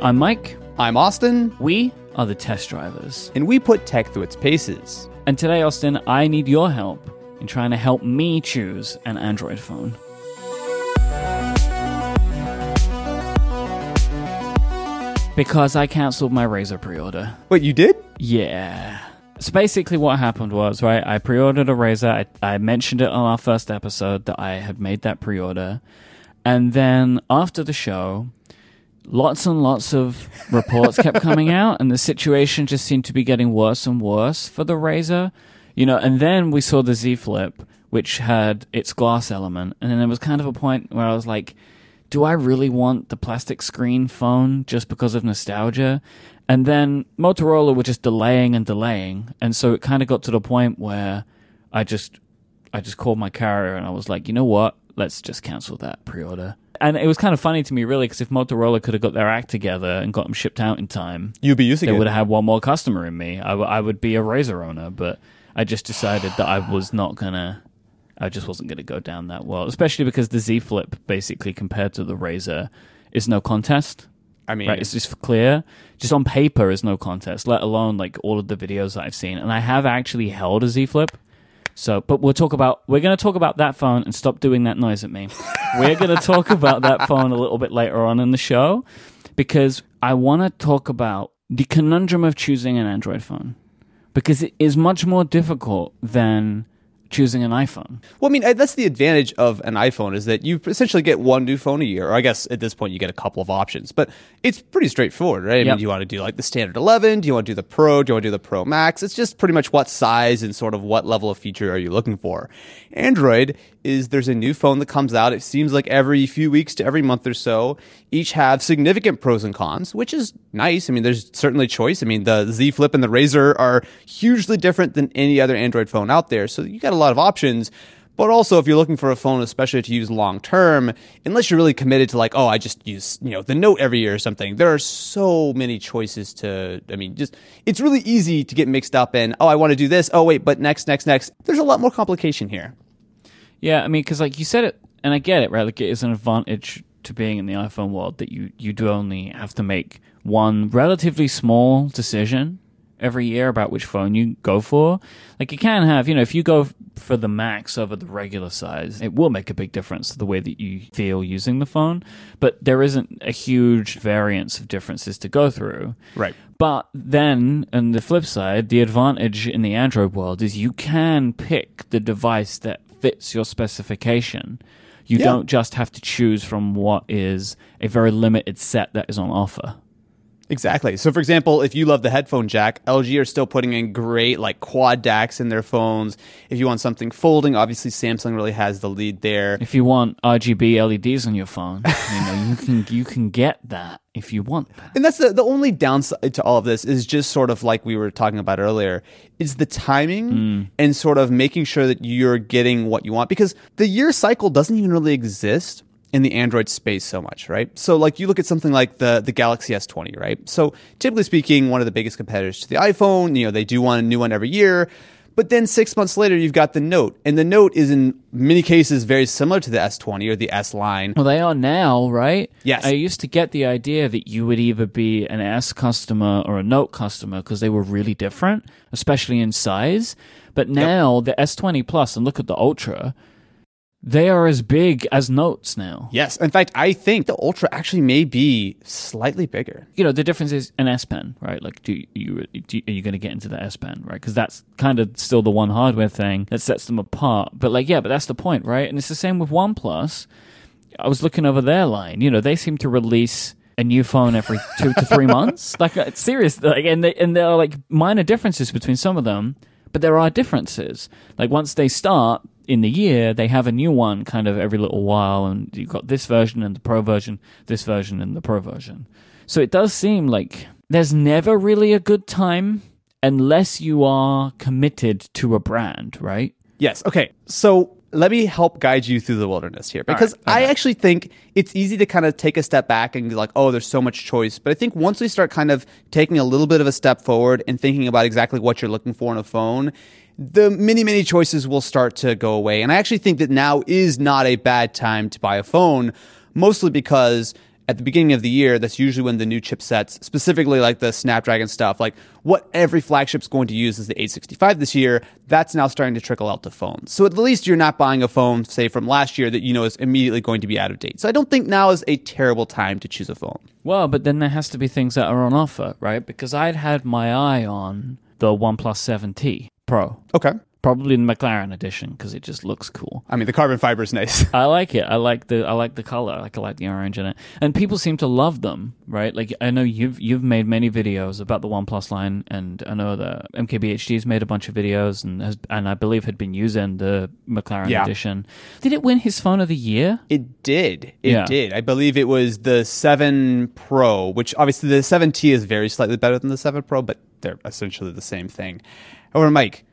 I'm Mike. I'm Austin, We are the test drivers. and we put tech through its paces. And today, Austin, I need your help in trying to help me choose an Android phone. Because I cancelled my Razr pre order. Wait, you did? Yeah. So basically, what happened was, right, I pre ordered a Razr. I, I mentioned it on our first episode that I had made that pre order. And then after the show, lots and lots of reports kept coming out, and the situation just seemed to be getting worse and worse for the Razr. You know, and then we saw the Z Flip, which had its glass element, and then there was kind of a point where I was like, do I really want the plastic screen phone just because of nostalgia? And then Motorola were just delaying and delaying, and so it kind of got to the point where I just I just called my carrier and I was like, you know what? Let's just cancel that pre-order. And it was kind of funny to me, really, because if Motorola could have got their act together and got them shipped out in time, You'd be using they it. would have had one more customer in me. I, w- I would be a Razr owner, but I just decided that I was not gonna. I just wasn't gonna go down that well, especially because the Z Flip, basically compared to the Razr, is no contest. I mean, Right, it's just clear. Just on paper is no contest, let alone like all of the videos that I've seen. And I have actually held a Z Flip. So, but we'll talk about we're going to talk about that phone and stop doing that noise at me. we're going to talk about that phone a little bit later on in the show because I want to talk about the conundrum of choosing an Android phone because it is much more difficult than choosing an iPhone. well, I mean, that's the advantage of an iPhone is that you essentially get one new phone a year. Or I guess at this point you get a couple of options, but it's pretty straightforward, right? I Yep. mean, do you want to do like the standard 11? Do you want to do the Pro? Do you want to do the Pro Max? It's just pretty much what size and sort of what level of feature are you looking for. Android is there's a new phone that comes out. It seems like every few weeks to every month or so. Each have significant pros and cons, which is nice. I mean, there's certainly choice. I mean, the Z Flip and the Razr are hugely different than any other Android phone out there. So you got a lot of options. But also, if you're looking for a phone, especially to use long term, unless you're really committed to like, oh, I just use you know the Note every year or something, there are so many choices to. I mean, just it's really easy to get mixed up in. Oh, I want to do this. Oh, wait, but next, next, next. There's a lot more complication here. Yeah, I mean, because like you said it, and I get it, right? Like it is an advantage to being in the iPhone world that you you do only have to make one relatively small decision every year about which phone you go for. Like you can have, you know, if you go for the max over the regular size, it will make a big difference to the way that you feel using the phone. But there isn't a huge variance of differences to go through. Right. But then, on the flip side, the advantage in the Android world is you can pick the device that fits your specification. You Yeah. don't just have to choose from what is a very limited set that is on offer. Exactly. So, for example, if you love the headphone jack, LG are still putting in great like quad DACs in their phones. If you want something folding, obviously Samsung really has the lead there. If you want RGB LEDs on your phone, you know you can you can get that if you want that. And that's the, the only downside to all of this is just sort of like we were talking about earlier, is the timing mm. and sort of making sure that you're getting what you want because the year cycle doesn't even really exist in the Android space so much, right? So like you look at something like the the Galaxy S20, right? So typically speaking, one of the biggest competitors to the iPhone, you know, they do want a new one every year. But then six months later, you've got the Note, and the Note is in many cases very similar to the S20 or the S line. Well, they are now, right? Yes. I used to get the idea that you would either be an S customer or a Note customer because they were really different, especially in size. But now the S20 Plus and look at the Ultra, they are as big as Notes now. Yes, in fact, I think the Ultra actually may be slightly bigger. You know, the difference is an S Pen, right? Like, do you, do you are you going to get into the S Pen, right? Because that's kind of still the one hardware thing that sets them apart. But like, yeah, but that's the point, right? And it's the same with OnePlus. I was looking over their line. You know, they seem to release a new phone every two to three months. Like, uh, it's serious. Like, and they, and there are like minor differences between some of them, but there are differences. Like once they start in the year, they have a new one kind of every little while, and you've got this version and the Pro version, this version and the Pro version. So it does seem like there's never really a good time unless you are committed to a brand, right? Yes. Okay. So let me help guide you through the wilderness here because I uh-huh. actually think it's easy to kind of take a step back and be like, oh, there's so much choice. But I think once we start kind of taking a little bit of a step forward and thinking about exactly what you're looking for in a phone, the many, many choices will start to go away. And I actually think that now is not a bad time to buy a phone, mostly because at the beginning of the year, that's usually when the new chipsets, specifically like the Snapdragon stuff, like what every flagship's going to use is the 865 this year, that's now starting to trickle out to phones. So at least you're not buying a phone, say from last year, that you know is immediately going to be out of date. So I don't think now is a terrible time to choose a phone. Well, but then there has to be things that are on offer, right? Because I'd had my eye on the OnePlus 7T Pro. Okay. Probably the McLaren edition because it just looks cool. I mean, the carbon fiber is nice. I like it. I like the I like the color. Like I like the orange in it. And people seem to love them, right? Like I know you've you've made many videos about the OnePlus line, and I know the MKBHD's made a bunch of videos, and has, and I believe had been using the McLaren Yeah. edition. Did it win his phone of the year? It did. It Yeah. did. I believe it was the 7 Pro, which obviously the 7T is very slightly better than the 7 Pro, but they're essentially the same thing. However, Mike,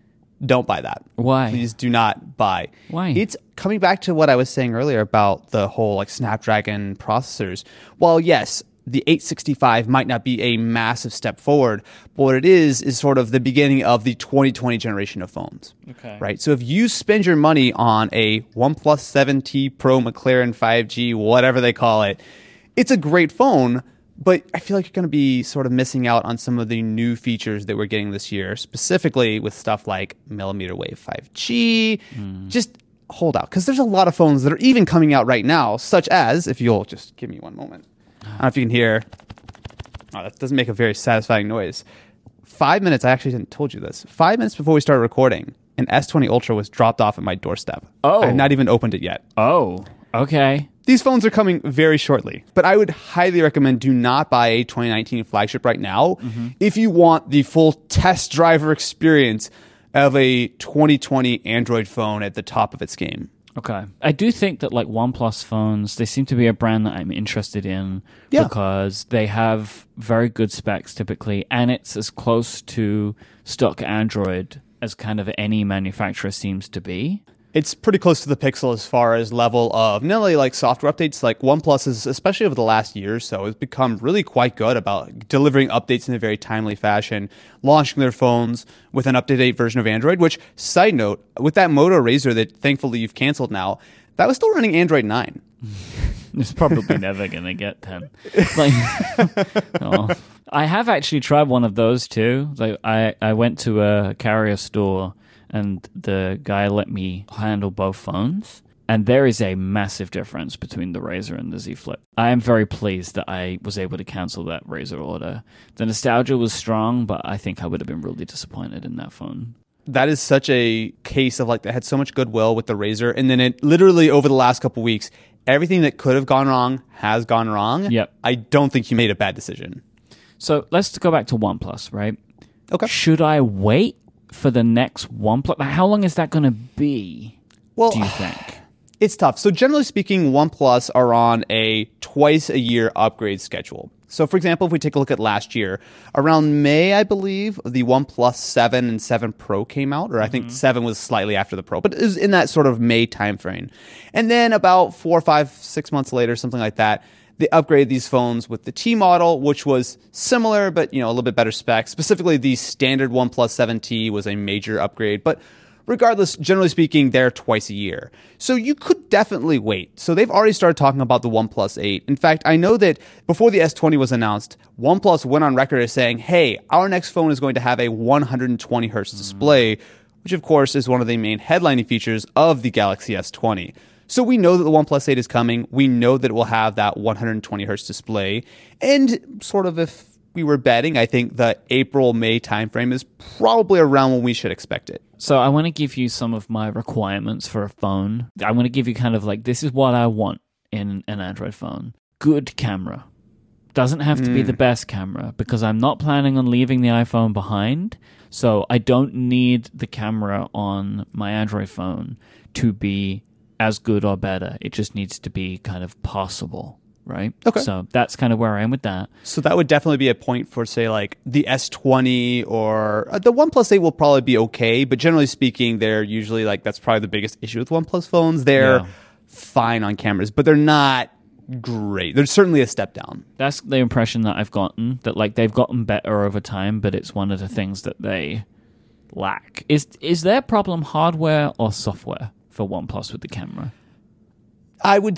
don't buy that. Why? Please do not buy. Why? It's coming back to what I was saying earlier about the whole like Snapdragon processors. While yes, the 865 might not be a massive step forward, but what it is is sort of the beginning of the 2020 generation of phones. Okay. Right. So if you spend your money on a OnePlus 7T Pro McLaren 5G, whatever they call it, it's a great phone, but I feel like you're going to be sort of missing out on some of the new features that we're getting this year, specifically with stuff like millimeter wave 5G. Hmm. Just hold out because there's a lot of phones that are even coming out right now, such as, if you'll just give me one moment. I don't know if you can hear. Oh, that doesn't make a very satisfying noise. Five minutes, I actually didn't told you this. Five minutes before we started recording, an S20 Ultra was dropped off at my doorstep. Oh. I have not even opened it yet. Oh, okay. These phones are coming very shortly, but I would highly recommend do not buy a 2019 flagship right now mm-hmm. if you want the full test driver experience of a 2020 Android phone at the top of its game. Okay. I do think that like OnePlus phones, they seem to be a brand that I'm interested in Yeah. because they have very good specs typically and it's as close to stock Android as kind of any manufacturer seems to be. It's pretty close to the Pixel as far as level of not only like software updates, like OnePlus is, especially over the last year or so, has become really quite good about delivering updates in a very timely fashion, launching their phones with an up-to-date version of Android. Which, side note, with that Moto Razr that thankfully you've canceled now, that was still running Android 9. It's probably never going to get 10. Like, oh. I have actually tried one of those too. Like I, I went to a carrier store and the guy let me handle both phones. And there is a massive difference between the Razr and the Z Flip. I am very pleased that I was able to cancel that Razr order. The nostalgia was strong, but I think I would have been really disappointed in that phone. that is such a case of like that had so much goodwill with the Razr and then it literally over the last couple weeks everything that could have gone wrong has gone wrong Yep. i don't think you made a bad decision So let's go back to OnePlus, right? okay Should I wait for the next OnePlus? Like, how long is that going to be? well Do you think? it's tough so generally speaking oneplus are on a twice a year upgrade schedule so for example if we take a look at last year around may i believe the oneplus 7 and 7 pro came out or i think mm-hmm. 7 was slightly after the pro but it was in that sort of may timeframe and then about four five six months later something like that they upgraded these phones with the T model, which was similar, but you know a little bit better specs. Specifically, the standard OnePlus 7T was a major upgrade, but regardless, generally speaking, they're twice a year. So you could definitely wait. So they've already started talking about the OnePlus 8. In fact, I know that before the S20 was announced, OnePlus went on record as saying, "Hey, our next phone is going to have a 120 hertz display." Which, of course, is one of the main headlining features of the Galaxy S20. So we know that the OnePlus 8 is coming. We know that it will have that 120 hertz display. And sort of if we were betting, I think the April May timeframe is probably around when we should expect it. So I want to give you some of my requirements for a phone. I want to give you kind of like this is what I want in an Android phone. Good camera. Doesn't have to be the hmm. best camera because I'm not planning on leaving the iPhone behind. So I don't need the camera on my Android phone to be as good or better. It just needs to be kind of possible, right? Okay. So that's kind of where I am with that. So that would definitely be a point for, say, like the S20 or uh, the OnePlus 8 will probably be okay. But generally speaking, they're usually like that's probably the biggest issue with OnePlus phones. They're Yeah. fine on cameras, but they're not great. They're certainly a step down. That's the impression that I've gotten that like they've gotten better over time, but it's one of the things that they lack. Is is their problem hardware or software for OnePlus with the camera? I would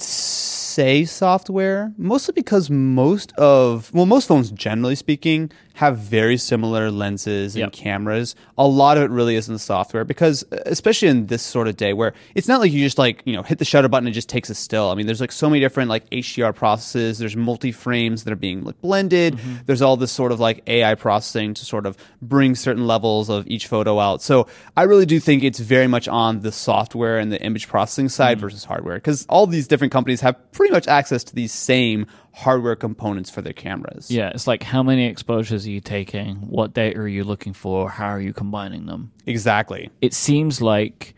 say software, mostly because most of, well, most phones, generally speaking, have very similar lenses and Yep. cameras. A lot of it really is in the software because, especially in this sort of day where it's not like you just like, you know, hit the shutter button and it just takes a still. I mean, there's like so many different like HDR processes, there's multi frames that are being like blended, mm-hmm. there's all this sort of like AI processing to sort of bring certain levels of each photo out. So I really do think it's very much on the software and the image processing side mm-hmm. versus hardware because all these different companies have pretty much access to these same hardware components for their cameras. Yeah, it's like how many exposures are you taking? What data are you looking for? How are you combining them? Exactly. It seems like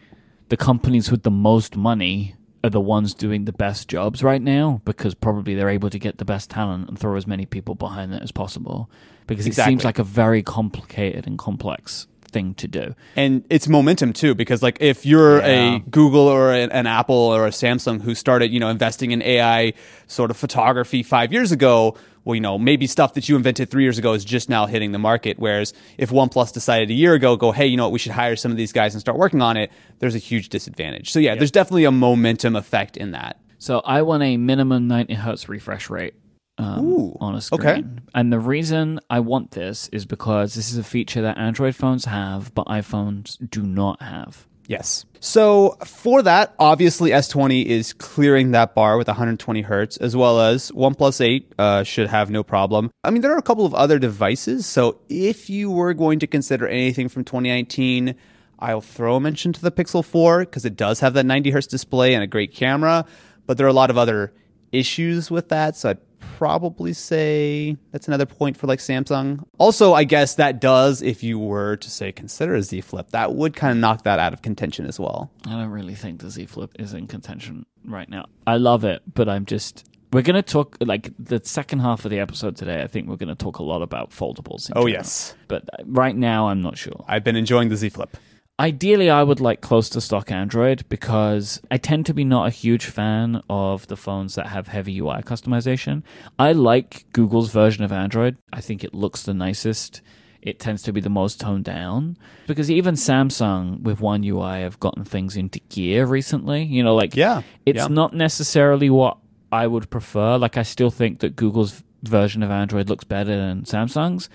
the companies with the most money are the ones doing the best jobs right now because probably they're able to get the best talent and throw as many people behind it as possible because it Exactly. seems like a very complicated and complex thing to do. and it's momentum too because like if you're Yeah. a google or an, an apple or a samsung who started you know investing in ai sort of photography five years ago well you know maybe stuff that you invented three years ago is just now hitting the market. Whereas if oneplus decided a year ago go hey you know what? We should hire some of these guys and start working on it there's a huge disadvantage. So yeah there's definitely a momentum effect in that. So I want a minimum 90 hertz refresh rate um, Ooh, on a screen. okay. And the reason I want this is because this is a feature that Android phones have, but iPhones do not have. Yes. So for that, obviously S20 is clearing that bar with 120 hertz, as well as OnePlus 8 uh, should have no problem. I mean, there are a couple of other devices. So if you were going to consider anything from 2019, I'll throw a mention to the Pixel 4 because it does have that 90 hertz display and a great camera. But there are a lot of other issues with that. So I'd probably say that's another point for like Samsung. Also, I guess that does, if you were to say consider a Z Flip, that would kind of knock that out of contention as well. I don't really think the Z Flip is in contention right now. I love it, but I'm just. We're going to talk, like, the second half of the episode today, I think we're going to talk a lot about foldables. in Oh, general. yes. But uh, right now, I'm not sure. I've been enjoying the Z Flip. Ideally, I would like close to stock Android because I tend to be not a huge fan of the phones that have heavy UI customization. I like Google's version of Android. I think it looks the nicest. It tends to be the most toned down because even Samsung with One UI have gotten things into gear recently. You know, like Yeah, it's yeah. not necessarily what I would prefer. Like I still think that Google's version of Android looks better than Samsung's,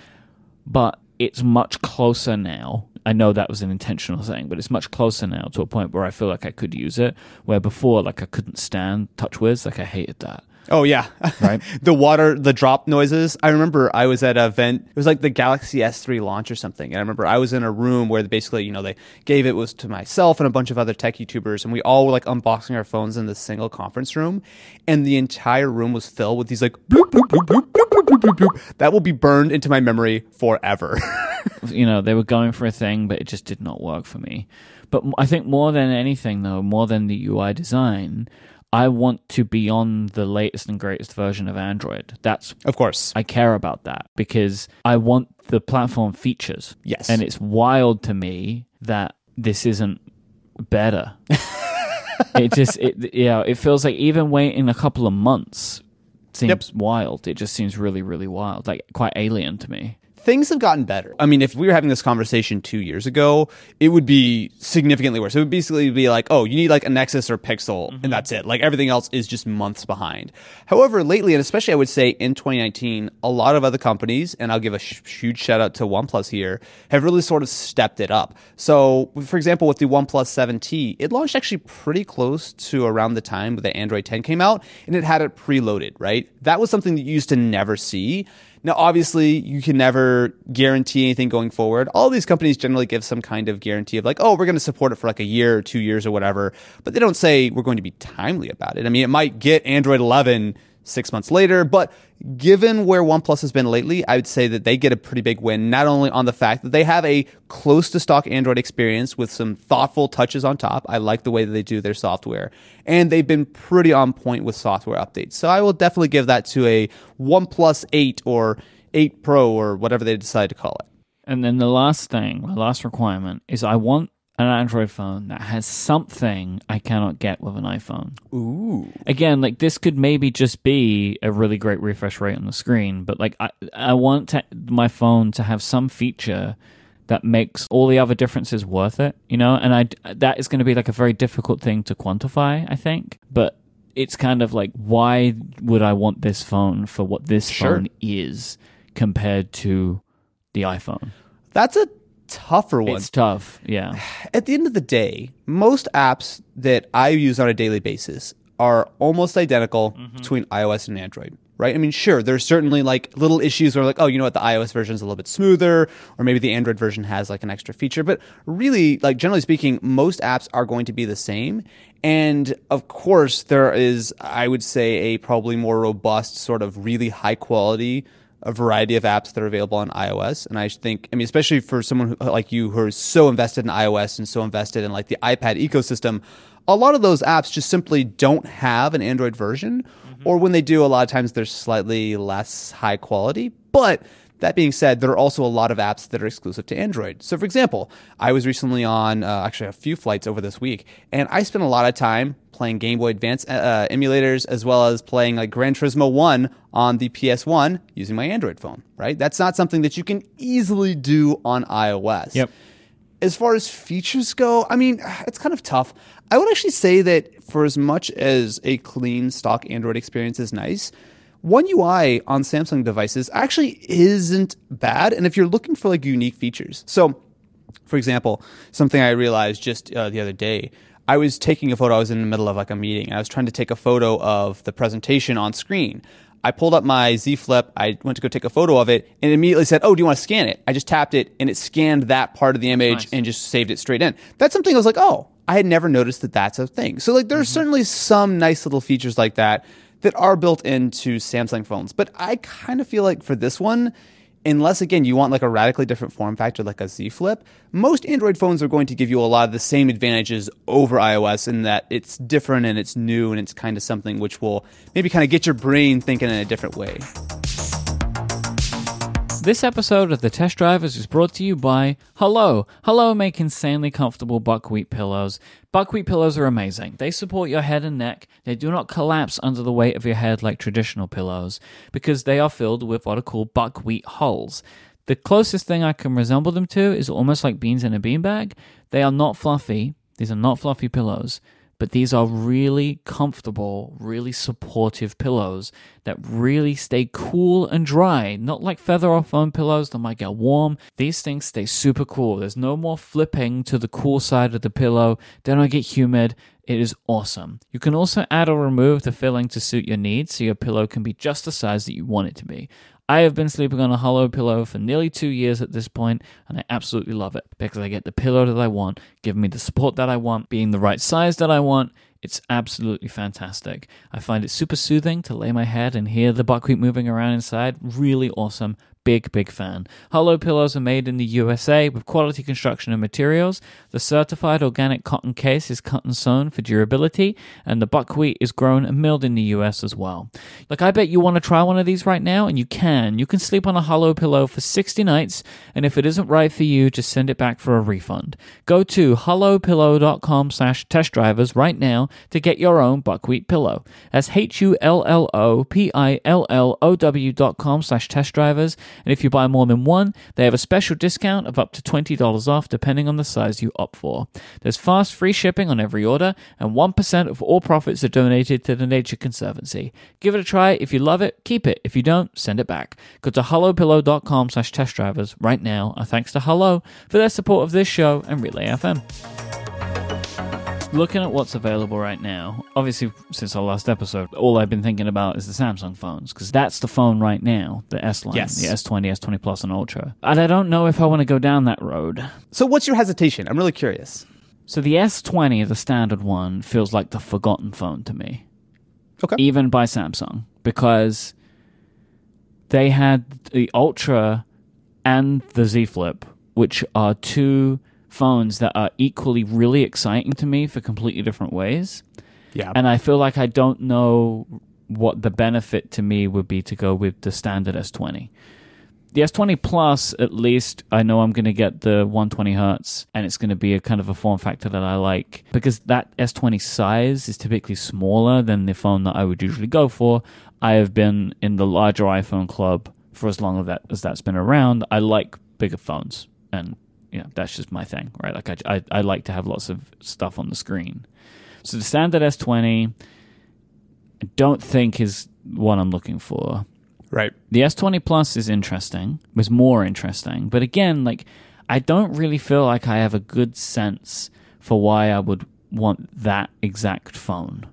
but it's much closer now. I know that was an intentional thing, but it's much closer now to a point where I feel like I could use it. Where before, like I couldn't stand TouchWiz, like I hated that. Oh yeah, Right. the water, the drop noises. I remember I was at an event. It was like the Galaxy S3 launch or something. And I remember I was in a room where basically, you know, they gave it was to myself and a bunch of other tech YouTubers, and we all were like unboxing our phones in this single conference room, and the entire room was filled with these like bloop bloop bloop bloop bloop bloop bloop bloop. bloop. That will be burned into my memory forever. you know, they were going for a thing, but it just did not work for me. But I think more than anything, though, more than the UI design, I want to be on the latest and greatest version of Android. That's of course. I care about that because I want the platform features. Yes. And it's wild to me that this isn't better. it just it yeah, it feels like even waiting a couple of months seems Yep. wild. It just seems really really wild, like quite alien to me. Things have gotten better. I mean, if we were having this conversation two years ago, it would be significantly worse. It would basically be like, oh, you need like a Nexus or Pixel, and mm-hmm. that's it. Like everything else is just months behind. However, lately, and especially I would say in 2019, a lot of other companies, and I'll give a sh- huge shout out to OnePlus here, have really sort of stepped it up. So, for example, with the OnePlus 7T, it launched actually pretty close to around the time that Android 10 came out, and it had it preloaded, right? That was something that you used to never see. Now, obviously, you can never guarantee anything going forward. All these companies generally give some kind of guarantee of like, oh, we're going to support it for like a year or two years or whatever, but they don't say we're going to be timely about it. I mean, it might get Android 11 six months later, but given where OnePlus has been lately, I would say that they get a pretty big win, not only on the fact that they have a close to stock Android experience with some thoughtful touches on top. I like the way that they do their software, and they've been pretty on point with software updates. So I will definitely give that to a OnePlus 8 or 8 Pro or whatever they decide to call it. And then the last thing, my last requirement is I want an Android phone that has something I cannot get with an iPhone. Ooh. Again, like this could maybe just be a really great refresh rate on the screen, but like I, I want to, my phone to have some feature that makes all the other differences worth it, you know? And I that is going to be like a very difficult thing to quantify, I think. But it's kind of like why would I want this phone for what this Sure. phone is compared to the iPhone? That's a tougher one. It's tough. Yeah. At the end of the day, most apps that I use on a daily basis are almost identical mm-hmm. between iOS and Android. Right? I mean, sure, there's certainly like little issues where like, oh, you know what, the iOS version is a little bit smoother, or maybe the Android version has like an extra feature. But really, like generally speaking, most apps are going to be the same. And of course, there is, I would say, a probably more robust, sort of really high quality a variety of apps that are available on iOS. And I think, I mean, especially for someone who, like you who is so invested in iOS and so invested in like the iPad ecosystem, a lot of those apps just simply don't have an Android version. Mm-hmm. Or when they do, a lot of times they're slightly less high quality. But that being said, there are also a lot of apps that are exclusive to Android. So, for example, I was recently on uh, actually a few flights over this week, and I spent a lot of time playing Game Boy Advance uh, emulators as well as playing like Gran Turismo 1 on the PS1 using my Android phone, right? That's not something that you can easily do on iOS. Yep. As far as features go, I mean, it's kind of tough. I would actually say that for as much as a clean stock Android experience is nice, One UI on Samsung devices actually isn't bad. And if you're looking for like unique features, so for example, something I realized just uh, the other day, I was taking a photo. I was in the middle of like a meeting. And I was trying to take a photo of the presentation on screen. I pulled up my Z Flip. I went to go take a photo of it, and it immediately said, "Oh, do you want to scan it?" I just tapped it, and it scanned that part of the image Nice. and just saved it straight in. That's something I was like, "Oh, I had never noticed that that's a thing." So like, there's certainly some nice little features like that that are built into Samsung phones. But I kind of feel like for this one, unless again you want like a radically different form factor like a Z Flip, most Android phones are going to give you a lot of the same advantages over iOS in that it's different and it's new and it's kind of something which will maybe kind of get your brain thinking in a different way. This episode of The Test Drivers is brought to you by Hullo. Hullo make insanely comfortable buckwheat pillows. Buckwheat pillows are amazing. They support your head and neck. They do not collapse under the weight of your head like traditional pillows because they are filled with what are called buckwheat hulls. The closest thing I can resemble them to is almost like beans in a beanbag. They are not fluffy. These are not fluffy pillows but these are really comfortable, really supportive pillows that really stay cool and dry. Not like feather or foam pillows that might get warm. These things stay super cool. There's no more flipping to the cool side of the pillow. They don't get humid. It is awesome. You can also add or remove the filling to suit your needs so your pillow can be just the size that you want it to be. I have been sleeping on a Hullo pillow for nearly two years at this point, and I absolutely love it because I get the pillow that I want, giving me the support that I want, being the right size that I want. It's absolutely fantastic. I find it super soothing to lay my head and hear the buckwheat moving around inside. Really awesome. Big, big fan. Hullo pillows are made in the USA with quality construction and materials. The certified organic cotton case is cut and sewn for durability, and the buckwheat is grown and milled in the US as well. Like, I bet you want to try one of these right now, and you can. You can sleep on a Hullo pillow for 60 nights, and if it isn't right for you, just send it back for a refund. Go to hullopillow.com slash test drivers right now to get your own buckwheat pillow. That's H-U-L-L-O-P-I-L-L-O-W dot com slash test drivers. And if you buy more than one, they have a special discount of up to $20 off depending on the size you opt for. There's fast free shipping on every order, and 1% of all profits are donated to the Nature Conservancy. Give it a try. If you love it, keep it. If you don't, send it back. Go to hullopillow.com slash test drivers right now. And thanks to Hullo for their support of this show and Relay FM. Looking at what's available right now, obviously, since our last episode, all I've been thinking about is the Samsung phones because that's the phone right now, the S line, Yes. the S20, S20 Plus, and Ultra. And I don't know if I want to go down that road. So, what's your hesitation? I'm really curious. So the S20, the standard one, feels like the forgotten phone to me. Okay. Even by Samsung, because they had the Ultra and the Z Flip, which are two phones that are equally really exciting to me for completely different ways. Yeah. And I feel like I don't know what the benefit to me would be to go with the standard S20. The S20 Plus, at least, I know I'm going to get the 120 hertz, and it's going to be a kind of a form factor that I like because that S20 size is typically smaller than the phone that I would usually go for. I have been in the larger iPhone club for as long as that as that's been around. I like bigger phones, and you know that's just my thing, right? Like I, I, I like to have lots of stuff on the screen. So the standard S20 I don't think is what I'm looking for. Right. The S20 Plus is interesting, was more interesting, but again, like I don't really feel like I have a good sense for why I would want that exact phone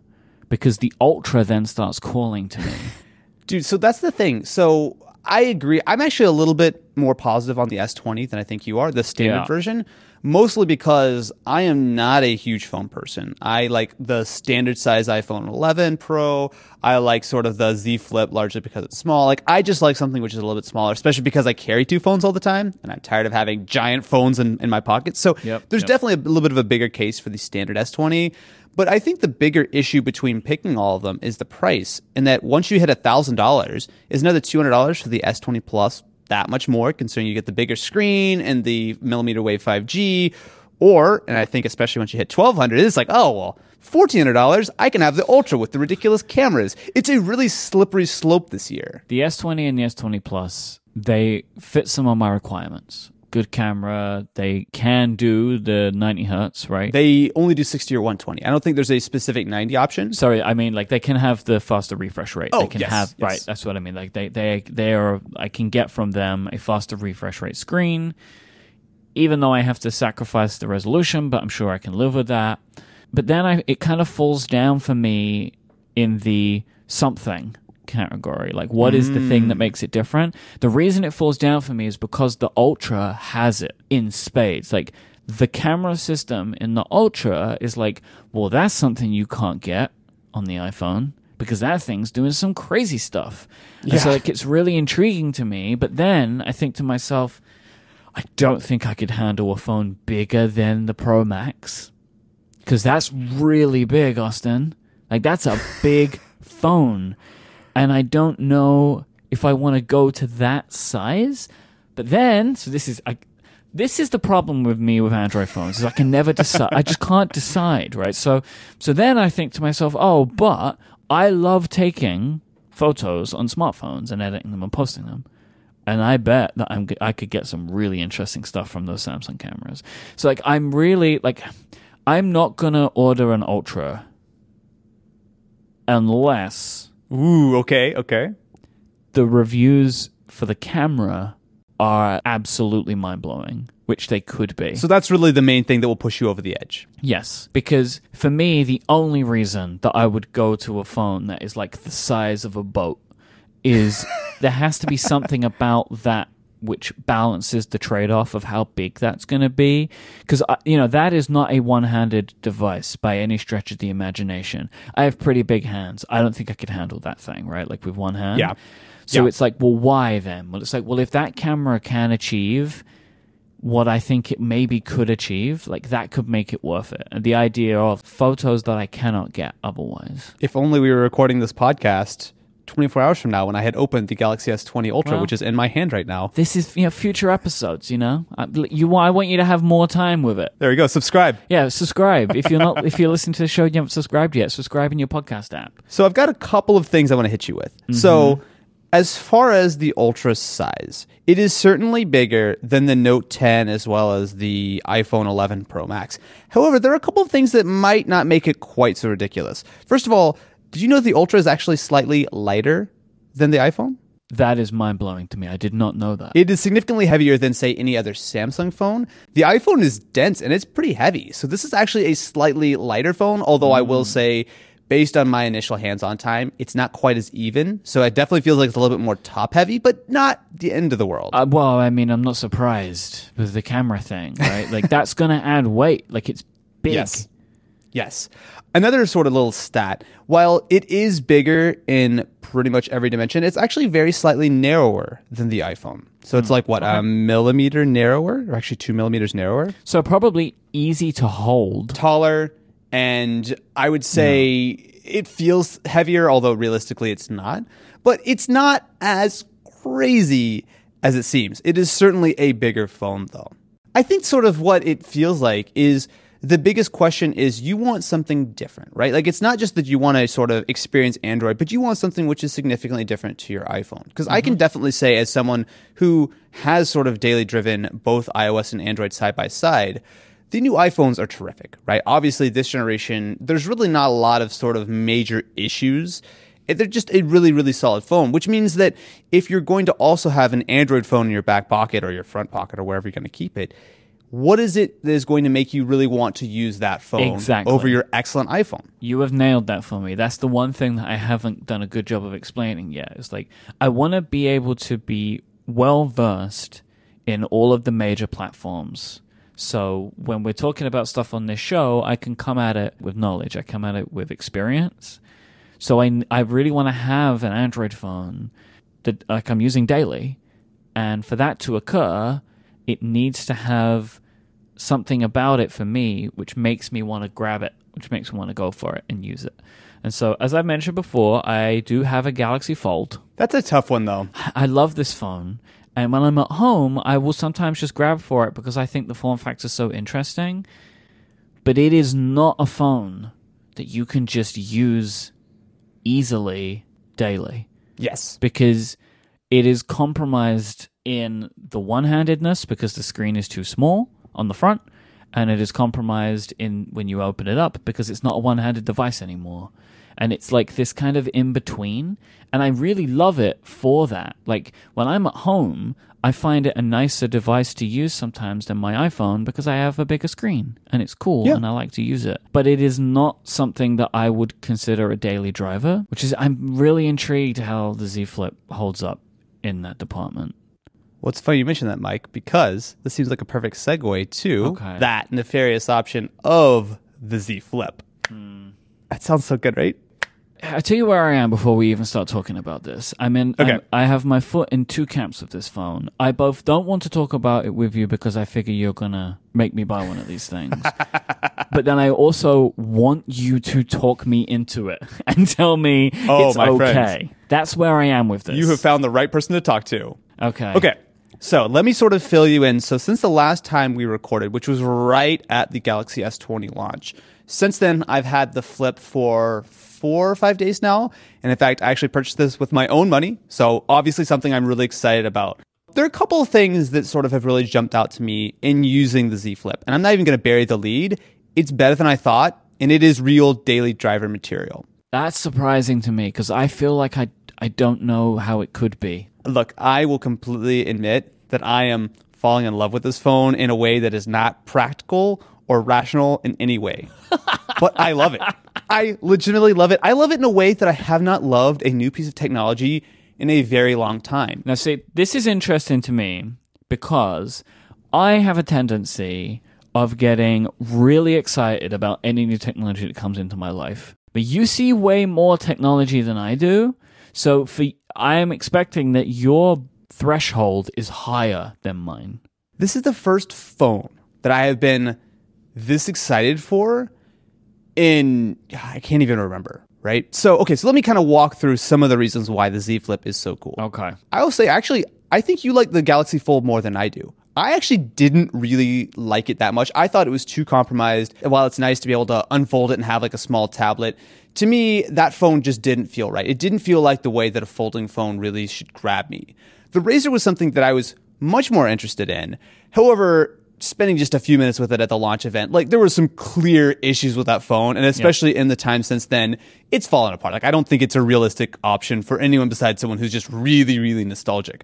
because the Ultra then starts calling to me. Dude, so that's the thing. So I agree. I'm actually a little bit more positive on the S20 than I think you are, the standard Yeah. version, mostly because I am not a huge phone person. I like the standard size iPhone 11 Pro. I like sort of the Z Flip largely because it's small. Like I just like something which is a little bit smaller, especially because I carry two phones all the time and I'm tired of having giant phones in, in my pocket. So Yep, there's yep. definitely a little bit of a bigger case for the standard S20. But I think the bigger issue between picking all of them is the price, and that once you hit thousand dollars, is another two hundred dollars for the S20 Plus. That much more, considering you get the bigger screen and the millimeter wave 5G. Or, and I think especially once you hit twelve hundred, it's like, oh well, fourteen hundred dollars, I can have the Ultra with the ridiculous cameras. It's a really slippery slope this year. The S20 and the S20 Plus, they fit some of my requirements. Good camera, they can do the 90 hertz, right? They only do sixty or one twenty. I don't think there's a specific ninety option. Sorry, I mean like they can have the faster refresh rate. Oh, they can yes, have yes. right. That's what I mean. Like they they they are. I can get from them a faster refresh rate screen, even though I have to sacrifice the resolution. But I'm sure I can live with that. But then I it kind of falls down for me in the something category. Like what is the thing that mm. makes it different? The reason it falls down for me is because the Ultra has it in spades. Like the camera system in the Ultra is like, well, that's something you can't get on the iPhone because that thing's doing some crazy stuff. And so like it's really intriguing to me, but then I think to myself, I don't think I could handle a phone bigger than the Pro Max. Cause that's really big, Austin. Like that's a big phone. And I don't know if I want to go to that size. But then, so this is I, this is the problem with me with Android phones is I can never decide. I just can't decide, right? So so then I think to myself, oh, but I love taking photos on smartphones and editing them and posting them. And I bet that I'm I could get some really interesting stuff from those Samsung cameras. So like I'm really like I'm not gonna order an Ultra unless Ooh, okay, okay. the reviews for the camera are absolutely mind blowing, which they could be. So that's really the main thing that will push you over the edge. Yes, because for me, the only reason that I would go to a phone that is like the size of a boat is there has to be something about that which balances the trade off of how big that's going to be. Because, uh, you know, that is not a one handed device by any stretch of the imagination. I have pretty big hands. I don't think I could handle that thing, right? Like with one hand. Yeah. So Yeah. it's like, well, why then? Well, it's like, well, if that camera can achieve what I think it maybe could achieve, like that could make it worth it. And the idea of photos that I cannot get otherwise. If only we were recording this podcast 24 hours from now when I had opened the Galaxy S20 Ultra, Well- which is in my hand right now. This is you know future episodes. You know, uh, I, you want I want you to have more time with it. There we go. Subscribe. Yeah, subscribe if you're not if you're listening to the show and you haven't subscribed yet. Subscribe in your podcast app. So I've got a couple of things I want to hit you with. So mm-hmm. as far as the Ultra size, it is certainly bigger than the Note 10 as well as the iPhone 11 Pro Max. However, there are a couple of things that might not make it quite so ridiculous. First of all, did you know the Ultra is actually slightly lighter than the iPhone? That is mind blowing to me. I did not know that. It is significantly heavier than, say, any other Samsung phone. The iPhone is dense and it's pretty heavy. So, this is actually a slightly lighter phone, although I will say, based on my initial hands on time, it's not quite as even. So, it definitely feels like it's a little bit more top heavy, but not the end of the world. Uh, well, I mean, I'm not surprised with the camera thing, right? like that's gonna add weight. Like it's big. Yes. Yes. Another sort of little stat while it is bigger in pretty much every dimension, it's actually very slightly narrower than the iPhone. So, it's hmm. like what, a millimeter narrower, or actually two millimeters narrower? So probably easy to hold. taller and I would say it feels heavier, although realistically it's not. But it's not as crazy as it seems. It is certainly a bigger phone though. I think sort of what it feels like is the biggest question is you want something different, right? Like it's not just that you want to sort of experience Android, but you want something which is significantly different to your iPhone. Because I can mm-hmm. definitely say, as someone who has sort of daily driven both iOS and Android side by side, the new iPhones are terrific, right? Obviously, this generation, there's really not a lot of sort of major issues. They're just a really, really solid phone, which means that if you're going to also have an Android phone in your back pocket or your front pocket or wherever you're going to keep it, what is it that is going to make you really want to use that phone Exactly. over your excellent iPhone? You have nailed that for me. That's the one thing that I haven't done a good job of explaining yet. It's like I want to be able to be well versed in all of the major platforms. So when we're talking about stuff on this show, I can come at it with knowledge. I come at it with experience. So I, I really want to have an Android phone that like I'm using daily, and for that to occur, it needs to have something about it for me which makes me want to grab it, which makes me want to go for it and use it. And so, as I mentioned before, I do have a Galaxy Fold. That's a tough one, though. I love this phone. And when I'm at home, I will sometimes just grab for it because I think the form factor is so interesting. But it is not a phone that you can just use easily daily Yes. because it is compromised in the one-handedness because the screen is too small on the front and it is compromised in when you open it up because it's not a one-handed device anymore. And it's like this kind of in between and i really love it for that. Like when i'm at home i find it a nicer device to use sometimes than my iphone because i have a bigger screen and it's cool Yeah. and i like to use it. But it is not something that i would consider a daily driver which is i'm really intrigued how the z flip holds up in that department Well, it's funny you mentioned that, Mike, because this seems like a perfect segue to Okay. that nefarious option of the Z Flip. Hmm. That sounds so good, right? I tell you where I am before we even start talking about this. I'm in. Okay. I'm- I have my foot in two camps with this phone. I both don't want to talk about it with you because I figure you're gonna make me buy one of these things, but then I also want you to talk me into it and tell me Oh, it's okay. friends. That's where I am with this. You have found the right person to talk to. okay. Okay. So let me sort of fill you in. So since the last time we recorded, which was right at the Galaxy S20 launch, since then I've had the flip for four or five days now. And in fact, I actually purchased this with my own money. So obviously something I'm really excited about. There are a couple of things that sort of have really jumped out to me in using the Z Flip. And I'm not even going to bury the lead. It's better than I thought, and it is real daily driver material. That's surprising to me because I feel like I I don't know how it could be. Look, I will completely admit that I am falling in love with this phone in a way that is not practical or rational in any way. but I love it. I legitimately love it. I love it in a way that I have not loved a new piece of technology in a very long time. Now, see, this is interesting to me because I have a tendency of getting really excited about any new technology that comes into my life. But you see way more technology than I do. So for I am expecting that your threshold is higher than mine. This is the first phone that I have been this excited for in I can't even remember, right? So, okay, so let me kind of walk through some of the reasons why the Z Flip is so cool. Okay. I will say, actually, I think you like the Galaxy Fold more than I do. I actually didn't really like it that much. I thought it was too compromised. While it's nice to be able to unfold it and have like a small tablet, to me, that phone just didn't feel right. It didn't feel like the way that a folding phone really should grab me. The Razr was something that I was much more interested in. However, spending just a few minutes with it at the launch event, like there were some clear issues with that phone, and especially in the time since then, it's fallen apart. Like I don't think it's a realistic option for anyone besides someone who's just really, really nostalgic.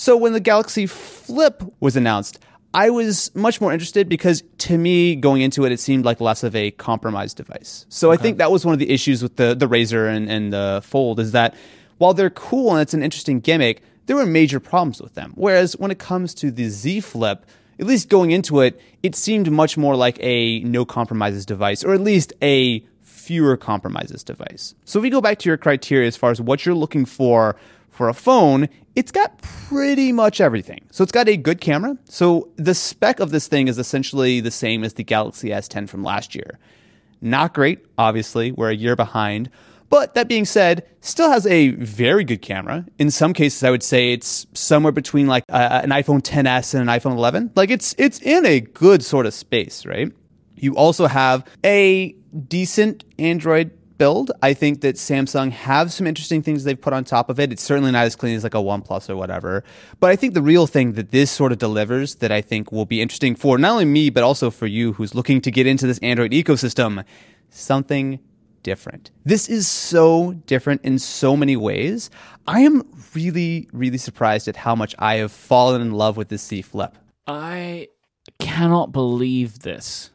So when the Galaxy Flip was announced, I was much more interested because to me, going into it, it seemed like less of a compromised device. So I think that was one of the issues with the, the Razr and, and the Fold is that while they're cool and it's an interesting gimmick, there were major problems with them. Whereas when it comes to the Z Flip, at least going into it, it seemed much more like a no compromises device, or at least a fewer compromises device. So if we go back to your criteria as far as what you're looking for for a phone, it's got pretty much everything. So it's got a good camera. So the spec of this thing is essentially the same as the Galaxy S10 from last year. Not great, obviously, we're a year behind. But that being said, still has a very good camera. In some cases, I would say it's somewhere between like an iPhone 10s and an iPhone 11. Like it's it's in a good sort of space, right? You also have a decent Android build. I think that Samsung have some interesting things they've put on top of it. It's certainly not as clean as like a OnePlus or whatever. But I think the real thing that this sort of delivers that I think will be interesting for not only me, but also for you who's looking to get into this Android ecosystem, something different. This is so different in so many ways. I am really, really surprised at how much I have fallen in love with this Z Flip. I cannot believe this.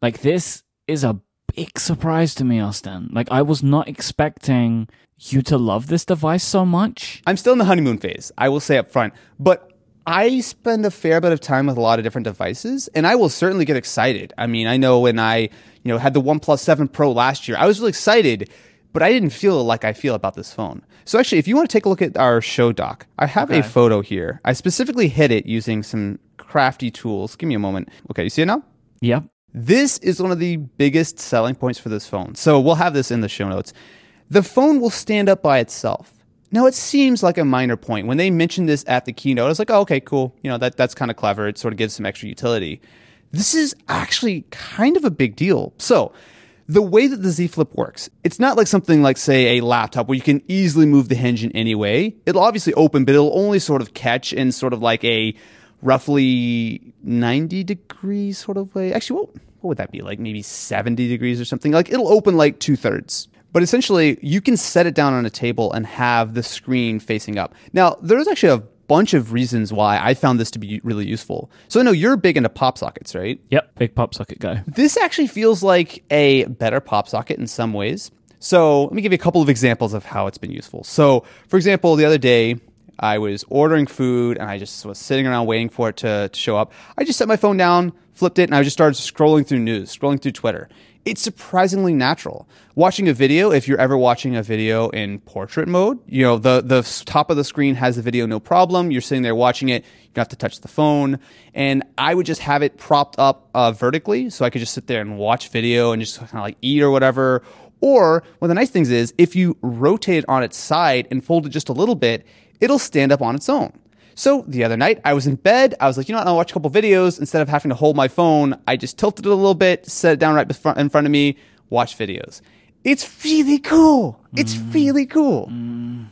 Like this is a big surprise to me, Austin. Like I was not expecting you to love this device so much. I'm still in the honeymoon phase, I will say up front, but I spend a fair bit of time with a lot of different devices, and I will certainly get excited. I mean, I know when I, you know, had the OnePlus 7 Pro last year, I was really excited, but I didn't feel like I feel about this phone. So actually, if you want to take a look at our show doc, I have Okay. a photo here. I specifically hid it using some crafty tools. Give me a moment. Okay, you see it now? Yep. This is one of the biggest selling points for this phone. So we'll have this in the show notes. The phone will stand up by itself. Now it seems like a minor point. When they mentioned this at the keynote, I was like, oh, okay, cool. You know, that, that's kind of clever. It sort of gives some extra utility. This is actually kind of a big deal. So the way that the Z Flip works, it's not like something like, say, a laptop where you can easily move the hinge in any way. It'll obviously open, but it'll only sort of catch in sort of like a roughly 90 degrees sort of way. Actually, what, what would that be? Like maybe 70 degrees or something? Like it'll open like two thirds. But essentially, you can set it down on a table and have the screen facing up. Now, there's actually a bunch of reasons why I found this to be really useful. So I know you're big into pop sockets, right? Yep. Big pop socket guy. This actually feels like a better pop socket in some ways. So let me give you a couple of examples of how it's been useful. So, for example, the other day I was ordering food and I just was sitting around waiting for it to, to show up. I just set my phone down, flipped it, and I just started scrolling through news, scrolling through Twitter. It's surprisingly natural. Watching a video, if you're ever watching a video in portrait mode, you know, the, the top of the screen has the video no problem. You're sitting there watching it. You don't have to touch the phone. And I would just have it propped up uh, vertically so I could just sit there and watch video and just kind of like eat or whatever. Or one of the nice things is if you rotate it on its side and fold it just a little bit, it'll stand up on its own. So the other night, I was in bed. I was like, you know what? I'll watch a couple videos. Instead of having to hold my phone, I just tilted it a little bit, set it down right in front of me, watch videos. It's really cool. It's mm. really cool. Mm.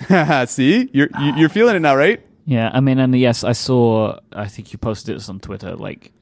See, you're you- you're feeling it now, right? Yeah, I mean, and yes, I saw. I think you posted this on Twitter, like